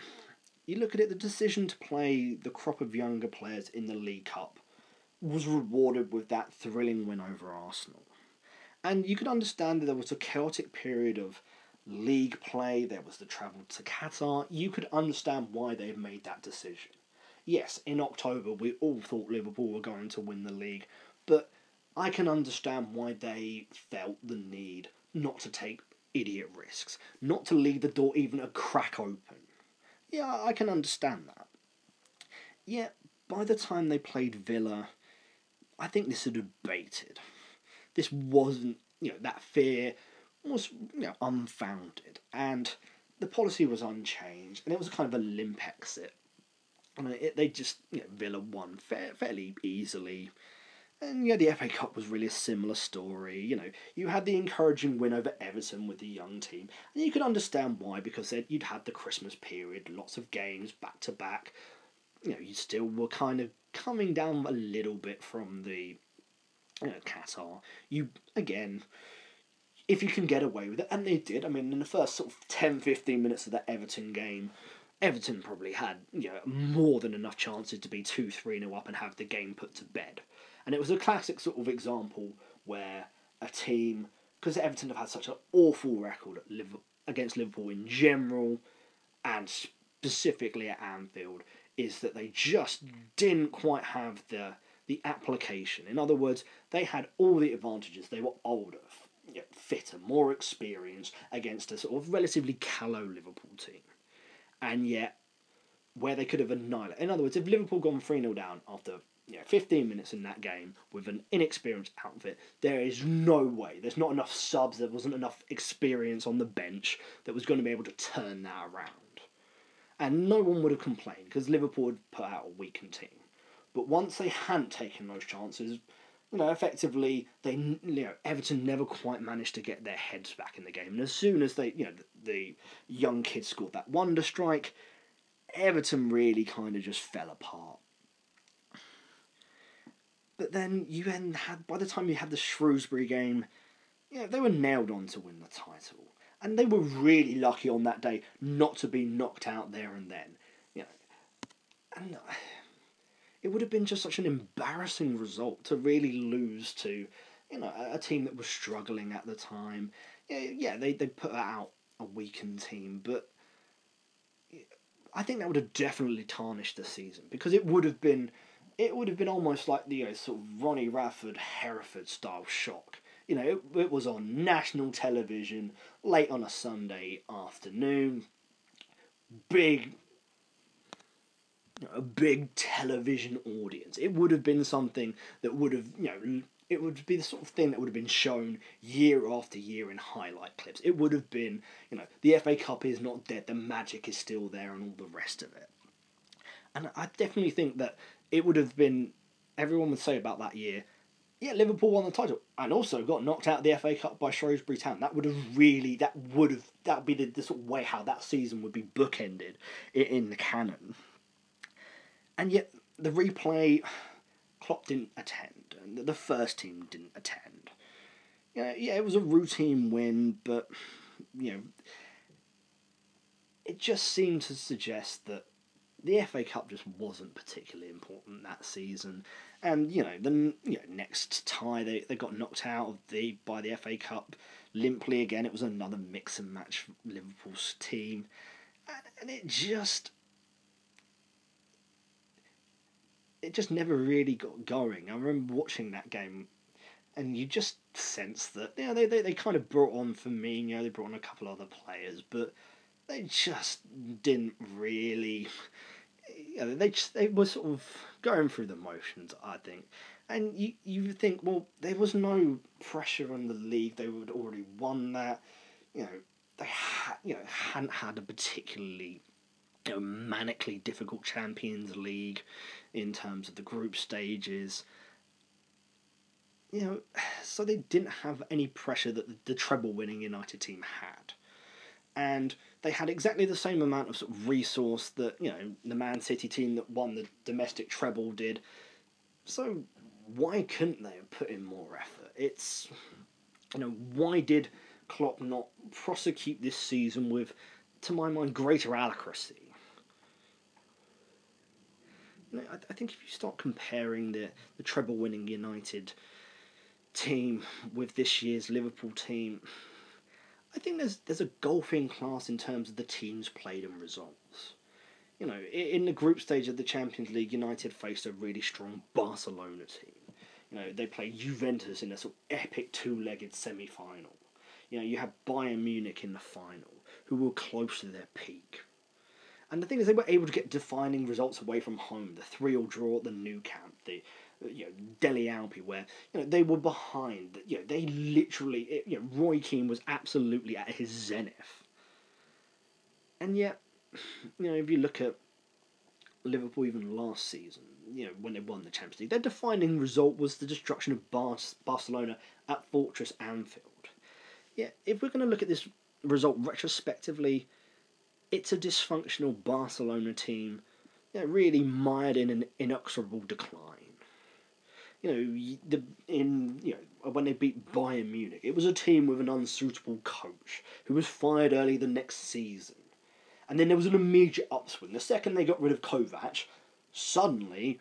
Speaker 1: you look at it, the decision to play the crop of younger players in the League Cup was rewarded with that thrilling win over Arsenal. And you could understand that there was a chaotic period of league play, there was the travel to Qatar. You could understand why they made that decision. Yes, in October we all thought Liverpool were going to win the league, but I can understand why they felt the need not to take idiot risks, not to leave the door even a crack open. Yeah, I can understand that. Yet, by the time they played Villa, I think this had abated. This wasn't, you know, that fear was, you know, unfounded. And the policy was unchanged, and it was kind of a limp exit. I mean, it, they just, you know, Villa won fa- fairly easily. And yeah, the FA Cup was really a similar story. You know, you had the encouraging win over Everton with the young team, and you could understand why because you'd had the Christmas period, lots of games back to back. You know, you still were kind of coming down a little bit from the you know, Qatar. You again, if you can get away with it, and they did. I mean, in the first sort of 10, 15 minutes of that Everton game, Everton probably had you know more than enough chances to be two, three nil up and have the game put to bed. And it was a classic sort of example where a team, because Everton have had such an awful record at Liverpool, against Liverpool in general, and specifically at Anfield, is that they just didn't quite have the the application. In other words, they had all the advantages. They were older, you know, fitter, more experienced against a sort of relatively callow Liverpool team. And yet, where they could have annihilated. In other words, if Liverpool gone 3 0 down after you know, 15 minutes in that game with an inexperienced outfit, there is no way. There's not enough subs, there wasn't enough experience on the bench that was going to be able to turn that around. And no one would have complained because Liverpool had put out a weakened team. But once they hadn't taken those chances, you know, effectively, they, you know, Everton never quite managed to get their heads back in the game. And as soon as they, you know, the, the young kids scored that wonder strike, Everton really kind of just fell apart. But then you then had by the time you had the Shrewsbury game, you know, they were nailed on to win the title. And they were really lucky on that day not to be knocked out there and then. You know, and uh, it would have been just such an embarrassing result to really lose to, you know, a, a team that was struggling at the time. Yeah, yeah, they they put out a weakened team, but I think that would have definitely tarnished the season because it would have been it would have been almost like the you know, sort of Ronnie Radford Hereford style shock. You know, it, it was on national television late on a Sunday afternoon. Big, a big television audience. It would have been something that would have, you know, it would be the sort of thing that would have been shown year after year in highlight clips. It would have been, you know, the FA Cup is not dead, the magic is still there, and all the rest of it. And I definitely think that it would have been everyone would say about that year. Yeah, Liverpool won the title and also got knocked out of the FA Cup by Shrewsbury Town. That would have really that would have that would be the, the sort of way how that season would be bookended in, in the canon. And yet the replay, Klopp didn't attend, and the first team didn't attend. Yeah, yeah, it was a routine win, but you know, it just seemed to suggest that the FA Cup just wasn't particularly important that season. And you know, the you know, next tie they, they got knocked out of the by the FA Cup limply again. It was another mix and match Liverpool's team, and it just it just never really got going. I remember watching that game, and you just sense that you know they, they, they kind of brought on Firmino, they brought on a couple of other players, but they just didn't really. You know, they just, they were sort of going through the motions, I think. And you you think, well, there was no pressure on the league; they would already won that. You know, they had you know hadn't had a particularly you know, manically difficult Champions League in terms of the group stages. You know, so they didn't have any pressure that the, the treble winning United team had. And they had exactly the same amount of sort of resource that, you know, the Man City team that won the domestic treble did. So why couldn't they have put in more effort? It's, you know, why did Klopp not prosecute this season with, to my mind, greater accuracy? I think if you start comparing the, the treble winning United team with this year's Liverpool team, I think there's there's a golfing class in terms of the teams played and results. You know, in the group stage of the Champions League, United faced a really strong Barcelona team. You know, they played Juventus in a sort of epic two-legged semi-final. You know, you have Bayern Munich in the final, who were close to their peak. And the thing is, they were able to get defining results away from home. The three-all draw at the Nou Camp, the uh, you know Delle Alpi, where you know they were behind. You know they literally, you know Roy Keane was absolutely at his zenith. And yet, you know if you look at Liverpool even last season, you know when they won the Champions League, their defining result was the destruction of Bar- Barcelona at Fortress Anfield. Yeah, if we're going to look at this result retrospectively it's a dysfunctional Barcelona team, you know, really mired in an inexorable decline. You know, the in you know when they beat Bayern Munich, it was a team with an unsuitable coach who was fired early the next season, and then there was an immediate upswing. The second they got rid of Kovac, suddenly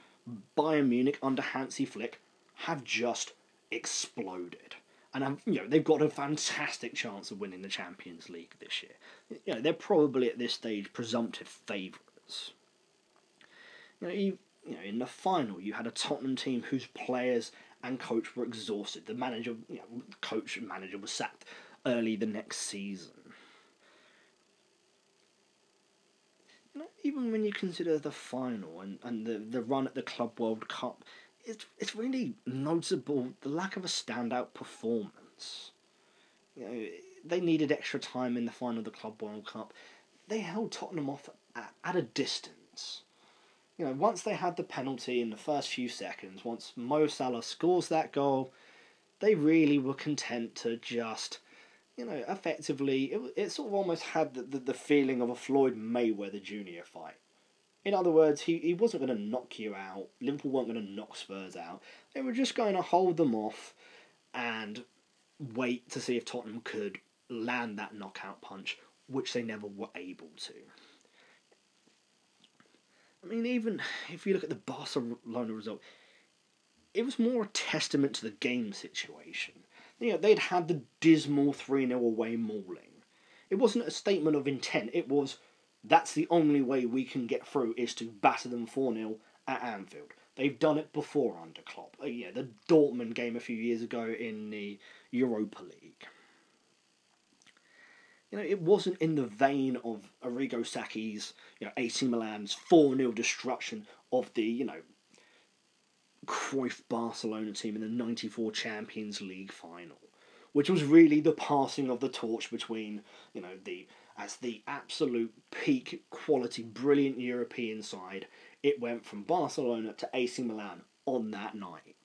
Speaker 1: Bayern Munich under Hansi Flick have just exploded and I'm, you know they've got a fantastic chance of winning the Champions League this year. You know they're probably at this stage presumptive favourites. You know, you, you know, in the final you had a Tottenham team whose players and coach were exhausted. The manager, you know, coach and manager was sacked early the next season. You know, even when you consider the final and, and the, the run at the Club World Cup, it's it's really notable the lack of a standout performance. You know, they needed extra time in the final of the Club World Cup. They held Tottenham off at, at a distance. You know, once they had the penalty in the first few seconds, once Mo Salah scores that goal, they really were content to just, you know, effectively, it, it sort of almost had the, the, the feeling of a Floyd Mayweather Jr. fight. In other words, he, he wasn't going to knock you out. Liverpool weren't going to knock Spurs out. They were just going to hold them off and wait to see if Tottenham could land that knockout punch, which they never were able to. I mean, even if you look at the Barcelona result, it was more a testament to the game situation. You know, they'd had the dismal 3 0 away mauling. It wasn't a statement of intent, it was that's the only way we can get through is to batter them 4 0 at Anfield. They've done it before under Klopp. Uh, yeah, the Dortmund game a few years ago in the Europa League. You know, it wasn't in the vein of Arrigo Sacchi's, you know, AC Milan's 4 0 destruction of the, you know, Cruyff Barcelona team in the 94 Champions League final, which was really the passing of the torch between, you know, the as the absolute peak quality, brilliant European side. It went from Barcelona to AC Milan on that night.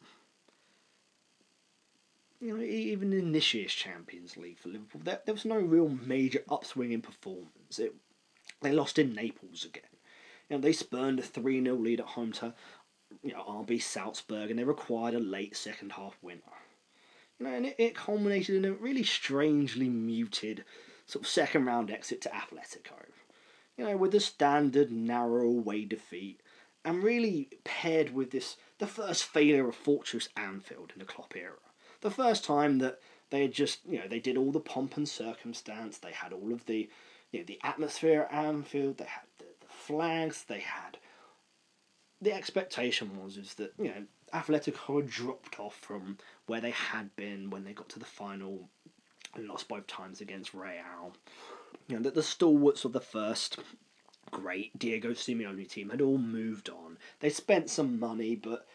Speaker 1: You know, even in this year's Champions League for Liverpool, there, there was no real major upswing in performance. It, they lost in Naples again. You know, they spurned a 3 0 lead at home to you know, RB Salzburg and they required a late second half winner. You know, and it, it culminated in a really strangely muted sort of second round exit to Atletico. You know, with a standard narrow away defeat, and really paired with this the first failure of Fortress Anfield in the Klopp era. The first time that they had just you know they did all the pomp and circumstance. They had all of the you know the atmosphere at Anfield. They had the, the flags. They had the expectation was is that you know Atletico had dropped off from where they had been when they got to the final lost both times against Real. You know that the stalwarts of the first great Diego Simeone team had all moved on. They spent some money, but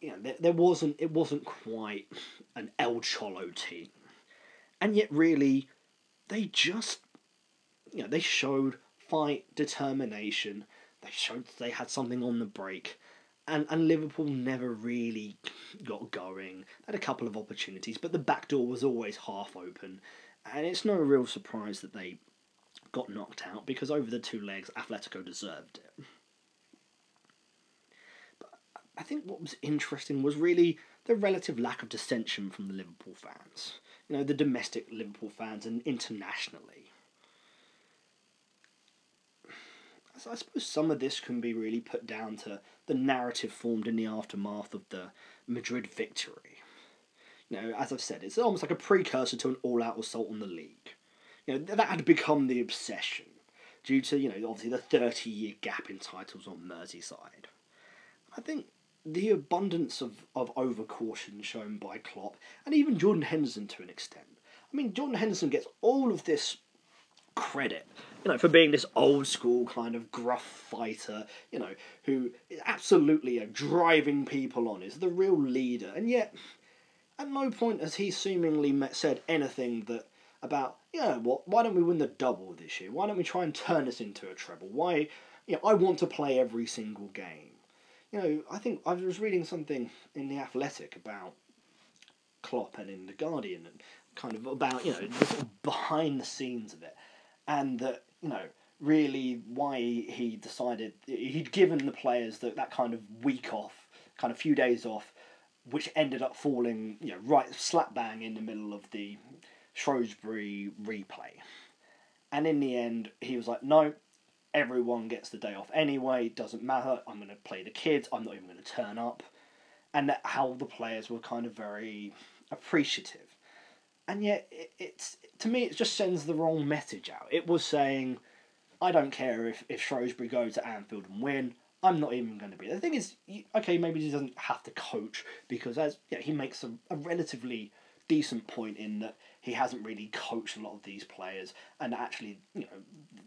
Speaker 1: you know there, there wasn't it wasn't quite an El Cholo team, and yet really they just you know they showed fight determination they showed they had something on the break. And, and Liverpool never really got going. Had a couple of opportunities, but the back door was always half open. And it's no real surprise that they got knocked out because over the two legs, Atletico deserved it. But I think what was interesting was really the relative lack of dissension from the Liverpool fans. You know, the domestic Liverpool fans and internationally. So I suppose some of this can be really put down to the narrative formed in the aftermath of the Madrid victory. You know, as I've said, it's almost like a precursor to an all-out assault on the league. You know, that had become the obsession due to you know obviously the thirty-year gap in titles on Merseyside. I think the abundance of, of overcaution shown by Klopp and even Jordan Henderson to an extent. I mean, Jordan Henderson gets all of this credit, you know, for being this old school kind of gruff fighter, you know, who is absolutely a driving people on, is the real leader, and yet at no point has he seemingly met, said anything that about, you know what, why don't we win the double this year? Why don't we try and turn this into a treble? Why, you know, I want to play every single game. You know, I think I was reading something in The Athletic about Klopp and in The Guardian and kind of about, you know, the sort of behind the scenes of it and that you know really why he decided he'd given the players that that kind of week off, kind of few days off, which ended up falling you know right slap bang in the middle of the Shrewsbury replay, and in the end he was like no. Everyone gets the day off anyway. Doesn't matter. I'm going to play the kids. I'm not even going to turn up, and how the players were kind of very appreciative and yet it, it's to me it just sends the wrong message out. It was saying, I don't care if, if Shrewsbury go to Anfield and win. I'm not even going to be. The thing is, okay, maybe he doesn't have to coach because as yeah, he makes a, a relatively decent point in that he hasn't really coached a lot of these players, and actually, you know,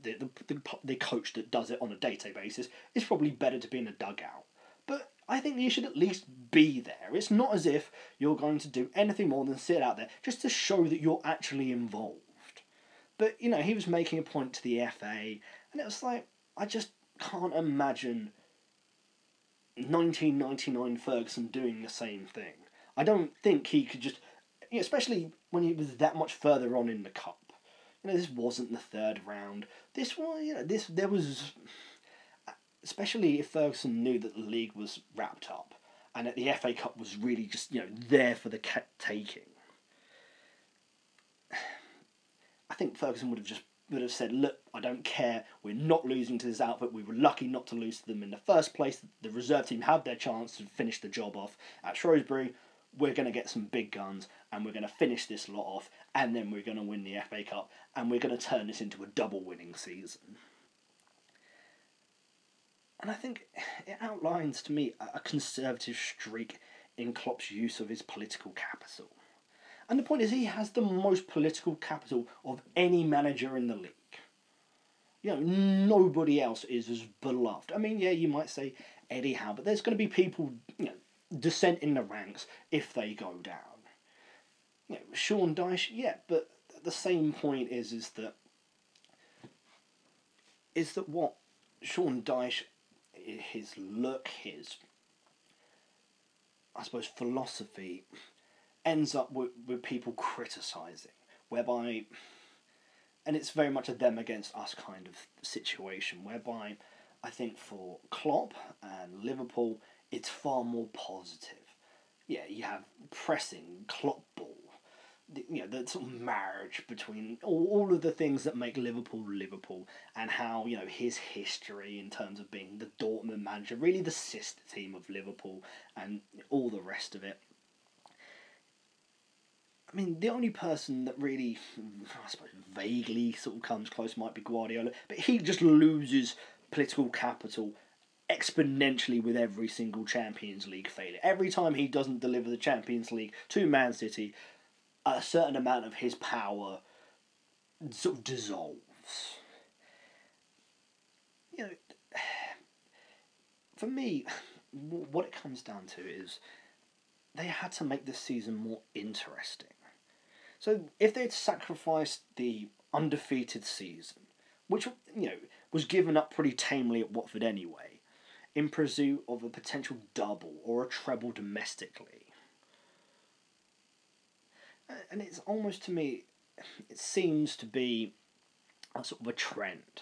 Speaker 1: the the, the, the coach that does it on a day to day basis is probably better to be in a dugout. But I think you should at least be there. It's not as if you're going to do anything more than sit out there just to show that you're actually involved. But, you know, he was making a point to the FA, and it was like, I just can't imagine 1999 Ferguson doing the same thing. I don't think he could just, especially when he was that much further on in the cup. You know, this wasn't the third round. This one, you know, this there was especially if Ferguson knew that the league was wrapped up and that the FA Cup was really just you know there for the taking. I think Ferguson would have just would have said, "Look, I don't care. We're not losing to this outfit. We were lucky not to lose to them in the first place. The reserve team had their chance to finish the job off at Shrewsbury. We're going to get some big guns, and we're going to finish this lot off, and then we're going to win the FA Cup, and we're going to turn this into a double winning season." And I think it outlines to me a conservative streak in Klopp's use of his political capital. And the point is, he has the most political capital of any manager in the league. You know, nobody else is as beloved. I mean, yeah, you might say Eddie Howe, but there's going to be people, you know, dissent in the ranks if they go down. you know, Sean Dyche, yeah, but the same point is is that is that what Sean Dyche, his look, his I suppose philosophy, ends up with, with people criticising, whereby, and it's very much a them against us kind of situation, whereby I think for Klopp and Liverpool, it's far more positive. Yeah, you have pressing, Klopp ball, sort of marriage between all, all of the things that make Liverpool Liverpool and how you know his history in terms of being the Dortmund manager, really the sister team of Liverpool and all the rest of it. I mean, the only person that really, I suppose, vaguely sort of comes close might be Guardiola, but he just loses political capital exponentially with every single Champions League failure. Every time he doesn't deliver the Champions League to Man City, a certain amount of his power sort of dissolves. You know, for me, what it comes down to is they had to make this season more interesting. So if they'd sacrificed the undefeated season, which you know was given up pretty tamely at Watford anyway, in pursuit of a potential double or a treble domestically, and it's almost to me, it seems to be a sort of a trend.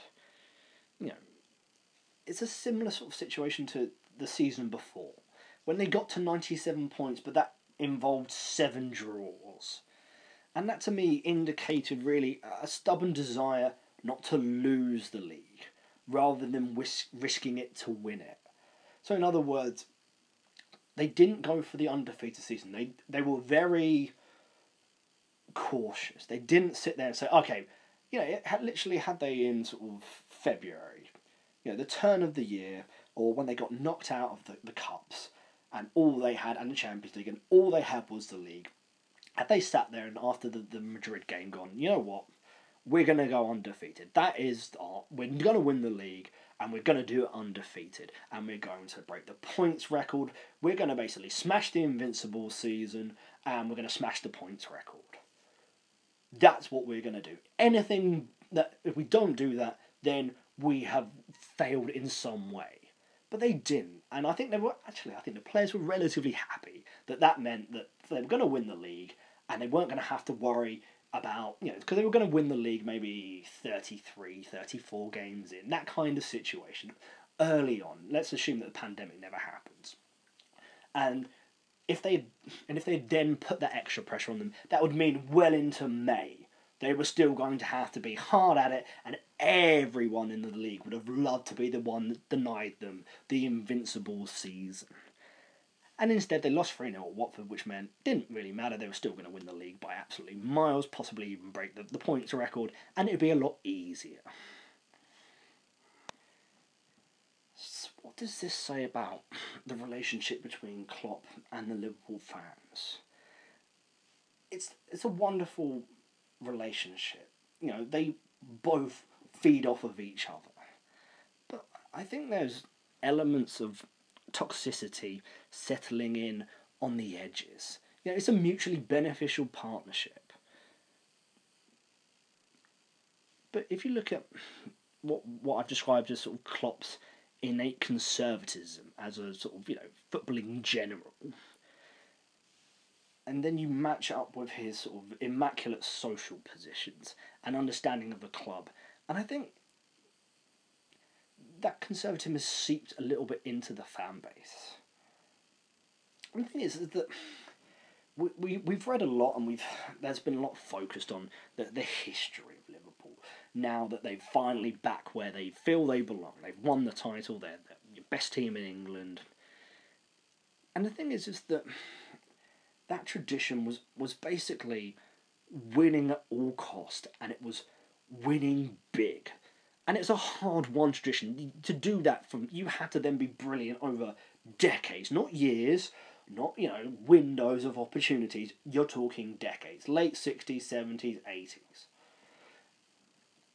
Speaker 1: You know, it's a similar sort of situation to the season before when they got to 97 points, but that involved seven draws. And that to me indicated really a stubborn desire not to lose the league rather than whisk, risking it to win it. So, in other words, they didn't go for the undefeated season. They, they were very cautious. They didn't sit there and say, okay, you know, it had literally had they in sort of February, you know, the turn of the year, or when they got knocked out of the, the cups, and all they had, and the Champions League, and all they had was the league. Had they sat there and after the, the Madrid game gone, you know what, we're going to go undefeated. That is our, we're going to win the league and we're going to do it undefeated and we're going to break the points record. We're going to basically smash the invincible season and we're going to smash the points record. That's what we're going to do. Anything that, if we don't do that, then we have failed in some way. But they didn't. And I think they were, actually, I think the players were relatively happy that that meant that they were going to win the league and they weren't going to have to worry about, you know, because they were going to win the league maybe 33, 34 games in, that kind of situation early on. Let's assume that the pandemic never happens. And if they and if they then put that extra pressure on them, that would mean well into May they were still going to have to be hard at it, and everyone in the league would have loved to be the one that denied them the invincible season. And instead, they lost 3 0 at Watford, which meant didn't really matter. They were still going to win the league by absolutely miles, possibly even break the, the points record, and it'd be a lot easier. What does this say about the relationship between Klopp and the Liverpool fans? It's it's a wonderful relationship. You know, they both feed off of each other. But I think there's elements of toxicity settling in on the edges. You know, it's a mutually beneficial partnership. But if you look at what what I've described as sort of Klopp's innate conservatism as a sort of you know footballing general. And then you match up with his sort of immaculate social positions and understanding of the club. And i think that conservatism has seeped a little bit into the fan base. And the thing is, is that we, we, we've read a lot and we've there's been a lot focused on the, the history now that they've finally back where they feel they belong. They've won the title. They're, the best team in England. And the thing is, is that that tradition was was basically winning at all cost, and it was winning big. And it's a hard won tradition. To do that from you had to then be brilliant over decades, not years, not you know windows of opportunities. You're talking decades, late sixties, seventies, eighties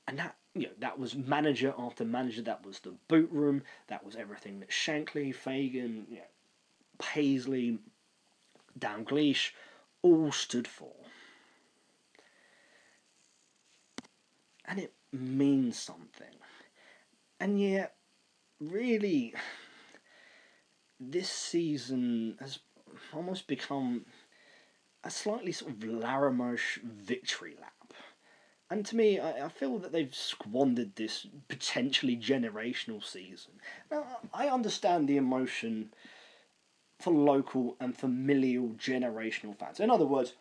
Speaker 1: and that you know that was manager after manager. That was the boot room. That was everything that Shankly, Fagan, you know, Paisley, Dalglish all stood for. And it means something. And yet, really, this season has almost become a slightly sort of Laramosh victory lap. And to me, I, I feel that they've squandered this potentially generational season. Now, I understand the emotion for local and familial generational fans. In other words,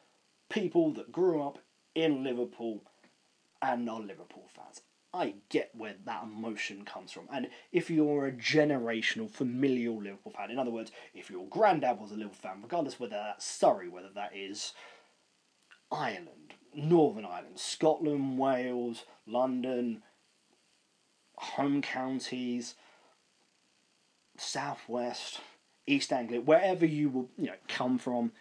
Speaker 1: people that grew up in Liverpool and are Liverpool fans. I get where that emotion comes from. And if you're a generational, familial Liverpool fan, in other words, if your granddad was a Liverpool fan, regardless whether that's Surrey, whether that is Ireland, Northern Ireland, Scotland, Wales, London, home counties, Southwest, East Anglia, wherever you will you know come from,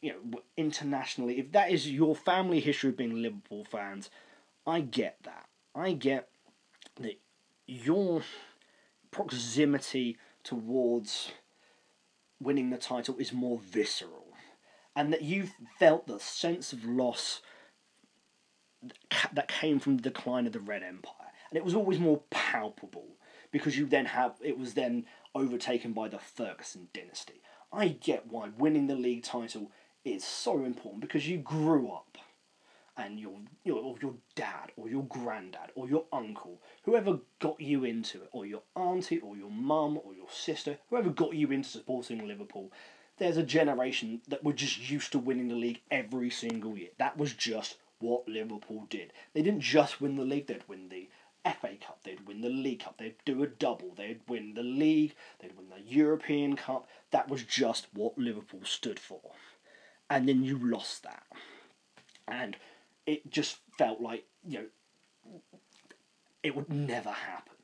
Speaker 1: you know internationally, if that is your family history of being Liverpool fans, I get that. I get that your proximity towards winning the title is more visceral, and that you felt the sense of loss that came from the decline of the Red Empire, and it was always more palpable because you then have it was then overtaken by the Ferguson dynasty. I get why winning the league title is so important because you grew up and your, your your dad or your granddad or your uncle, whoever got you into it, or your auntie or your mum or your sister, whoever got you into supporting Liverpool, there's a generation that were just used to winning the league every single year. That was just what Liverpool did. They didn't just win the league, they'd win the FA Cup, they'd win the League Cup, they'd do a double, they'd win the league, they'd win the European Cup. That was just what Liverpool stood for. And then you lost that. And it just felt like you know it would never happen.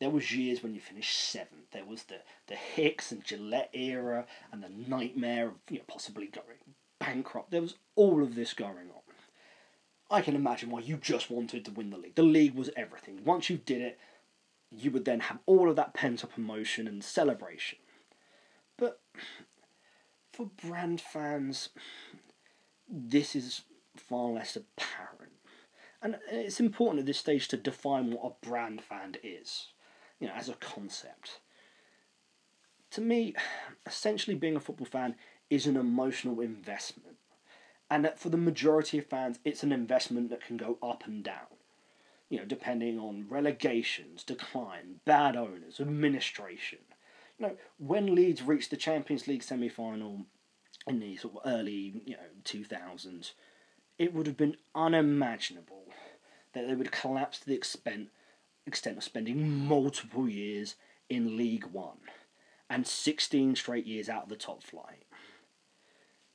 Speaker 1: There was years when you finished seventh. There was the the Hicks and Gillett era and the nightmare of you know, possibly going bankrupt. There was all of this going on. I can imagine why you just wanted to win the league. The league was everything. Once you did it, you would then have all of that pent up emotion and celebration. But for brand fans, this is far less apparent. And it's important at this stage to define what a brand fan is, you know, as a concept. To me, essentially being a football fan is an emotional investment. And for the majority of fans, it's an investment that can go up and down. You know, depending on relegations, decline, bad owners, administration. You know, when Leeds reached the Champions League semi final in the sort of early, you know, 2000s, it would have been unimaginable that they would collapse to the extent, extent of spending multiple years in League One and 16 straight years out of the top flight.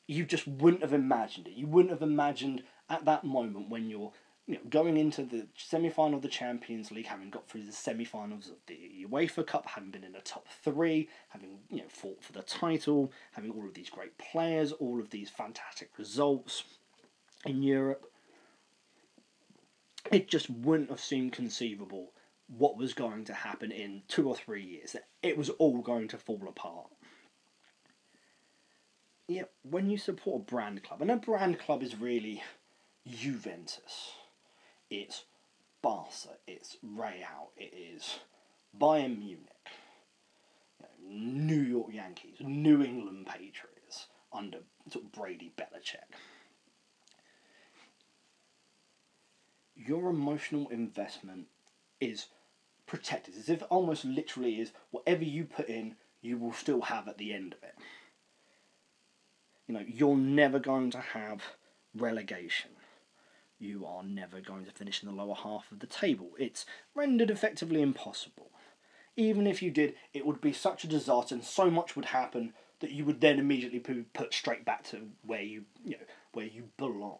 Speaker 1: You just wouldn't have imagined it. You wouldn't have imagined at that moment when you're you know, going into the semi final of the Champions League, having got through the semi finals of the UEFA Cup, having been in the top three, having you know fought for the title, having all of these great players, all of these fantastic results, in Europe, it just wouldn't have seemed conceivable what was going to happen in two or three years. It was all going to fall apart. Yeah, when you support a brand club, and a brand club is really Juventus, it's Barca, it's Real, it is Bayern Munich, you know, New York Yankees, New England Patriots under sort of Brady Belichick. your emotional investment is protected. As if almost literally is whatever you put in, you will still have at the end of it. You know, you're never going to have relegation. You are never going to finish in the lower half of the table. It's rendered effectively impossible. Even if you did, it would be such a disaster and so much would happen that you would then immediately be put straight back to where you, you know, where you belong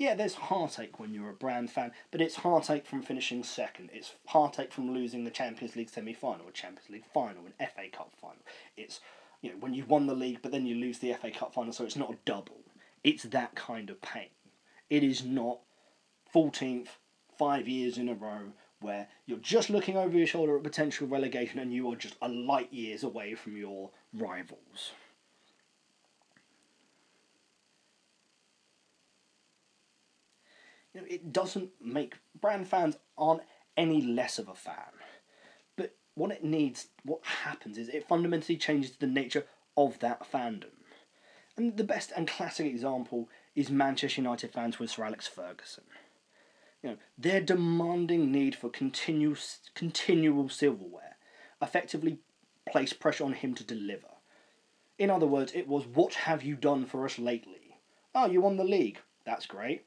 Speaker 1: yeah, there's heartache when you're a brand fan, but it's heartache from finishing second. It's heartache from losing the Champions League semi final, a Champions League final, an FA Cup final. It's you know when you won the league, but then you lose the FA Cup final, so it's not a double. It's that kind of pain. It is not 14th, five years in a row, where you're just looking over your shoulder at potential relegation and you are just a light years away from your rivals. You know, it doesn't make brand fans aren't any less of a fan. But what it needs, what happens is it fundamentally changes the nature of that fandom. And the best and classic example is Manchester United fans with Sir Alex Ferguson. You know, their demanding need for continuous, continual silverware effectively placed pressure on him to deliver. In other words, it was, What have you done for us lately? Oh, you won the league. That's great.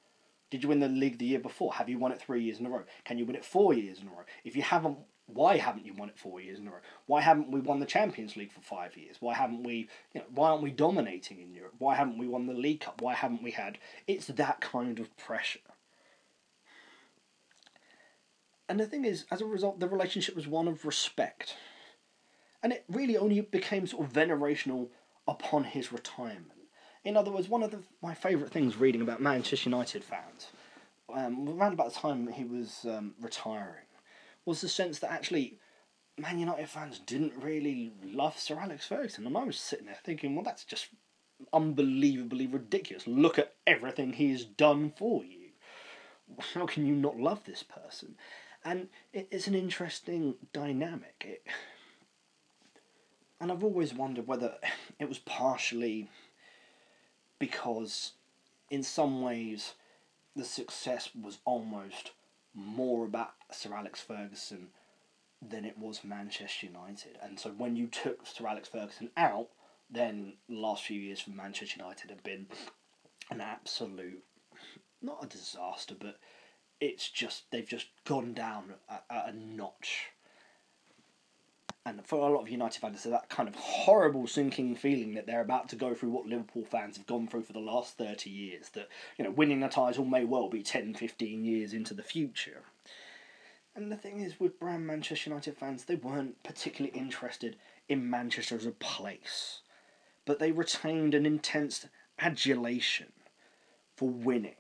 Speaker 1: Did you win the league the year before? Have you won it three years in a row? Can you win it four years in a row? If you haven't, why haven't you won it four years in a row? Why haven't we won the Champions League for five years? Why haven't we, you know, why aren't we dominating in Europe? Why haven't we won the League Cup? Why haven't we had. It's that kind of pressure. And the thing is, as a result, the relationship was one of respect. And it really only became sort of venerational upon his retirement. In other words, one of the, my favourite things reading about Manchester United fans, um, around about the time he was um, retiring, was the sense that actually Man United fans didn't really love Sir Alex Ferguson. And I was sitting there thinking, well, that's just unbelievably ridiculous. Look at everything he has done for you. How can you not love this person? And it, it's an interesting dynamic. It, and I've always wondered whether it was partially because, in some ways, the success was almost more about Sir Alex Ferguson than it was Manchester United. And so when you took Sir Alex Ferguson out, then the last few years for Manchester United have been an absolute, not a disaster, but it's just, they've just gone down a, a notch and for a lot of United fans, there's that kind of horrible sinking feeling that they're about to go through what Liverpool fans have gone through for the last 30 years. That, you know, winning a title may well be 10, 15 years into the future. And the thing is, with brand Manchester United fans, they weren't particularly interested in Manchester as a place, but they retained an intense adulation for winning,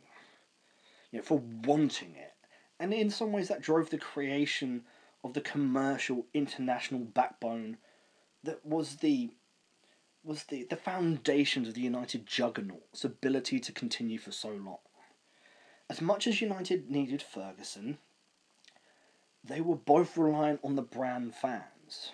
Speaker 1: you know, for wanting it. And in some ways, that drove the creation of the commercial international backbone that was the was the, the foundations of the United juggernaut's ability to continue for so long. As much as United needed Ferguson, they were both reliant on the brand fans.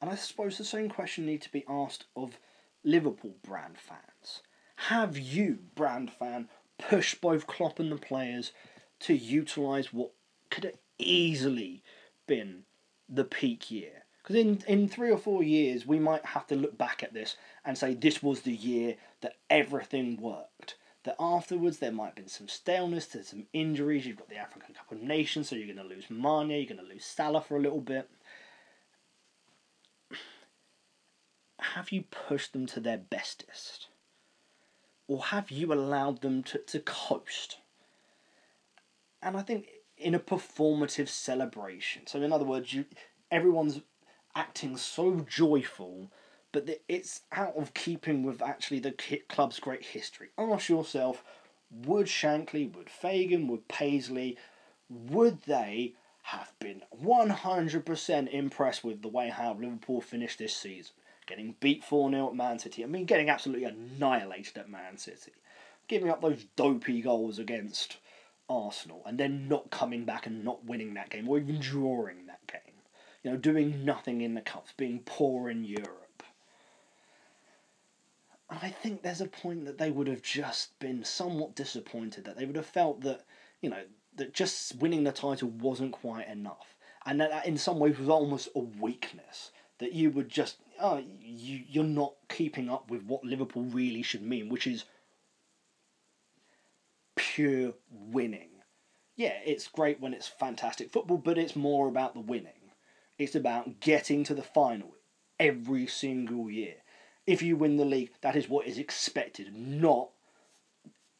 Speaker 1: And I suppose the same question needs to be asked of Liverpool brand fans. Have you, brand fan, pushed both Klopp and the players to utilise what could easily been the peak year? Because in, in three or four years, we might have to look back at this and say this was the year that everything worked. That afterwards there might have been some staleness, there's some injuries. You've got the African Cup of Nations, so you're going to lose Mane, you're going to lose Salah for a little bit. Have you pushed them to their bestest? Or have you allowed them to, to coast? And I think in a performative celebration. So, in other words, you everyone's acting so joyful, but it's out of keeping with actually the club's great history. Ask yourself: Would Shankly, would Fagan, would Paisley, would they have been one hundred percent impressed with the way how Liverpool finished this season? Getting beat 4 0 at Man City. I mean, getting absolutely annihilated at Man City. Giving up those dopey goals against Arsenal and then not coming back and not winning that game or even drawing that game. You know, doing nothing in the cups, being poor in Europe. And I think there's a point that they would have just been somewhat disappointed, that they would have felt that, you know, that just winning the title wasn't quite enough. And that, that in some ways was almost a weakness. That you would just, oh, you, you're not keeping up with what Liverpool really should mean, which is pure winning. Yeah, it's great when it's fantastic football, but it's more about the winning. It's about getting to the final every single year. If you win the league, that is what is expected, not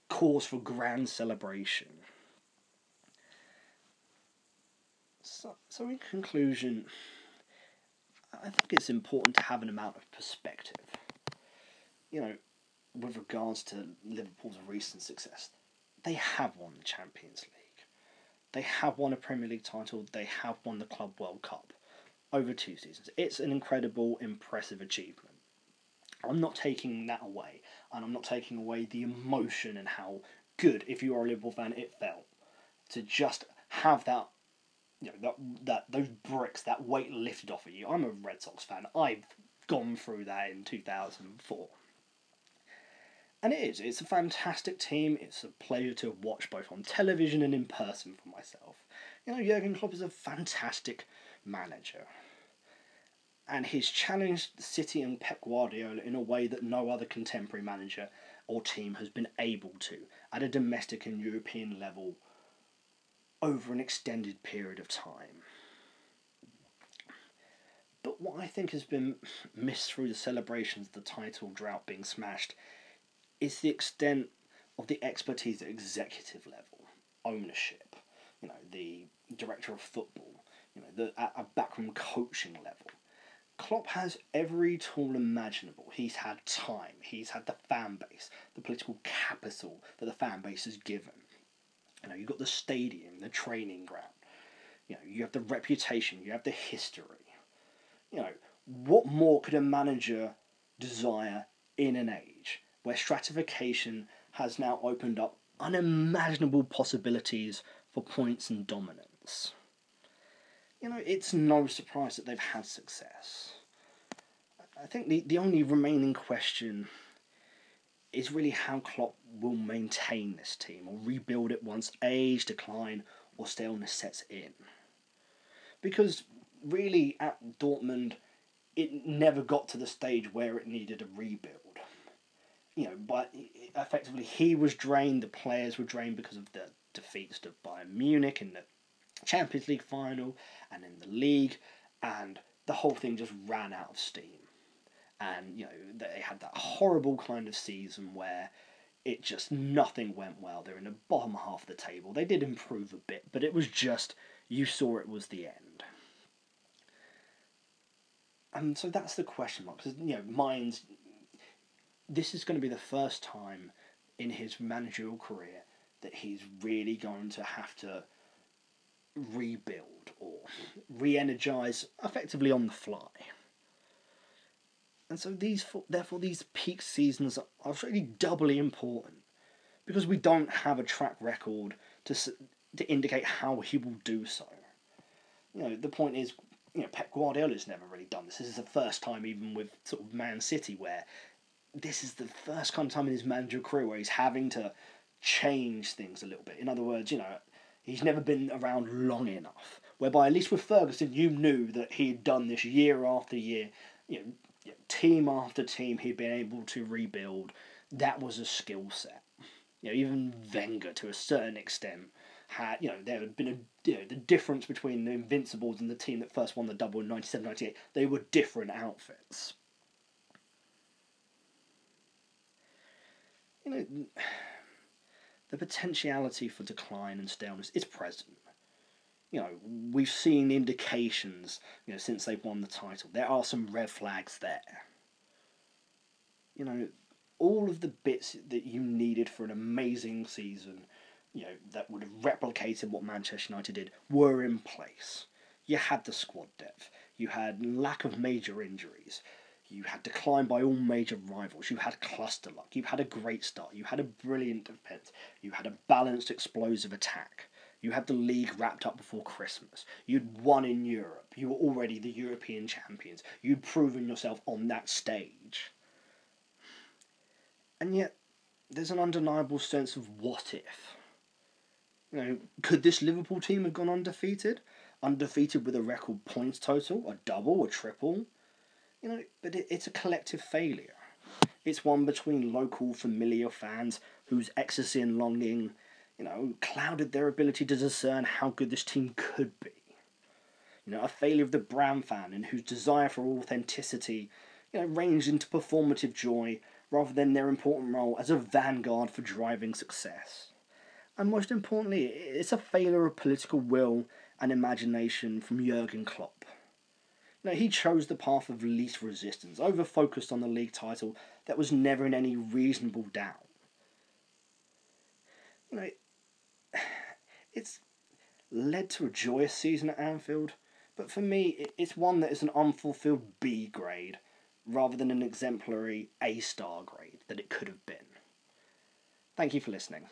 Speaker 1: cause for grand celebration. So, so in conclusion, I think it's important to have an amount of perspective. You know, with regards to Liverpool's recent success, they have won the Champions League. They have won a Premier League title. They have won the Club World Cup over two seasons. It's an incredible, impressive achievement. I'm not taking that away, and I'm not taking away the emotion and how good if you are a Liverpool fan it felt to just have that you know that that those bricks that weight lifted off of you. I'm a Red Sox fan. I've gone through that in two thousand four. And it is. It's a fantastic team. It's a pleasure to watch both on television and in person for myself. You know, Jurgen Klopp is a fantastic manager. And he's challenged City and Pep Guardiola in a way that no other contemporary manager or team has been able to at a domestic and European level over an extended period of time. But what I think has been missed through the celebrations of the title drought being smashed is the extent of the expertise at executive level, ownership, you know, the director of football, you know, the at a backroom coaching level. Klopp has every tool imaginable. He's had time. He's had the fan base, the political capital that the fan base has given. You know, you've got the stadium, the training ground. You know, you have the reputation, you have the history. You know, what more could a manager desire in an age where stratification has now opened up unimaginable possibilities for points and dominance? you know, it's no surprise that they've had success. I think the, the only remaining question is really how Klopp will maintain this team or rebuild it once age, decline, or staleness sets in. Because really, at Dortmund, it never got to the stage where it needed a rebuild. You know, but effectively, he was drained, the players were drained because of the defeats to Bayern Munich in the Champions League final and in the league, and the whole thing just ran out of steam. And you know they had that horrible kind of season where it just nothing went well. They're in the bottom half of the table. They did improve a bit, but it was just you saw it was the end. And so that's the question mark because you know mine's. This is going to be the first time in his managerial career that he's really going to have to rebuild or re-energize effectively on the fly. And so these, therefore, these peak seasons are really doubly important because we don't have a track record to to indicate how he will do so. You know, the point is, you know, Pep Guardiola's never really done this. This is the first time, even with sort of Man City, where this is the first kind of time in his managerial career where he's having to change things a little bit. In other words, you know, He's never been around long enough. Whereby, at least with Ferguson, you knew that he had done this year after year, you know, team after team, he'd been able to rebuild. That was a skill set. You know, even Wenger, to a certain extent, had, you know, there had been a, you know, the difference between the Invincibles and the team that first won the double in 97 98, they were different outfits. You know the potentiality for decline and staleness is present. You know, we've seen indications, you know, since they've won the title. There are some red flags there. You know, all of the bits that you needed for an amazing season, you know, that would have replicated what Manchester United did, were in place. You had the squad depth. You had lack of major injuries. You had decline by all major rivals. You had cluster luck. You had a great start. You had a brilliant defence. You had a balanced, explosive attack. You had the league wrapped up before Christmas. You'd won in Europe. You were already the European champions. You'd proven yourself on that stage. And yet, there's an undeniable sense of what if. You know, could this Liverpool team have gone undefeated? Undefeated with a record points total, a double, a triple? You know, but it, it's a collective failure. It's one between local familiar fans whose ecstasy and longing, you know, clouded their ability to discern how good this team could be. You know, a failure of the brand fan and whose desire for authenticity, you know, ranged into performative joy rather than their important role as a vanguard for driving success. And most importantly, it's a failure of political will and imagination from Jurgen Klopp. No, he chose the path of least resistance, over focused on the league title that was never in any reasonable doubt. You know, it's led to a joyous season at Anfield, but for me, it's one that is an unfulfilled B grade rather than an exemplary A star grade that it could have been. Thank you for listening.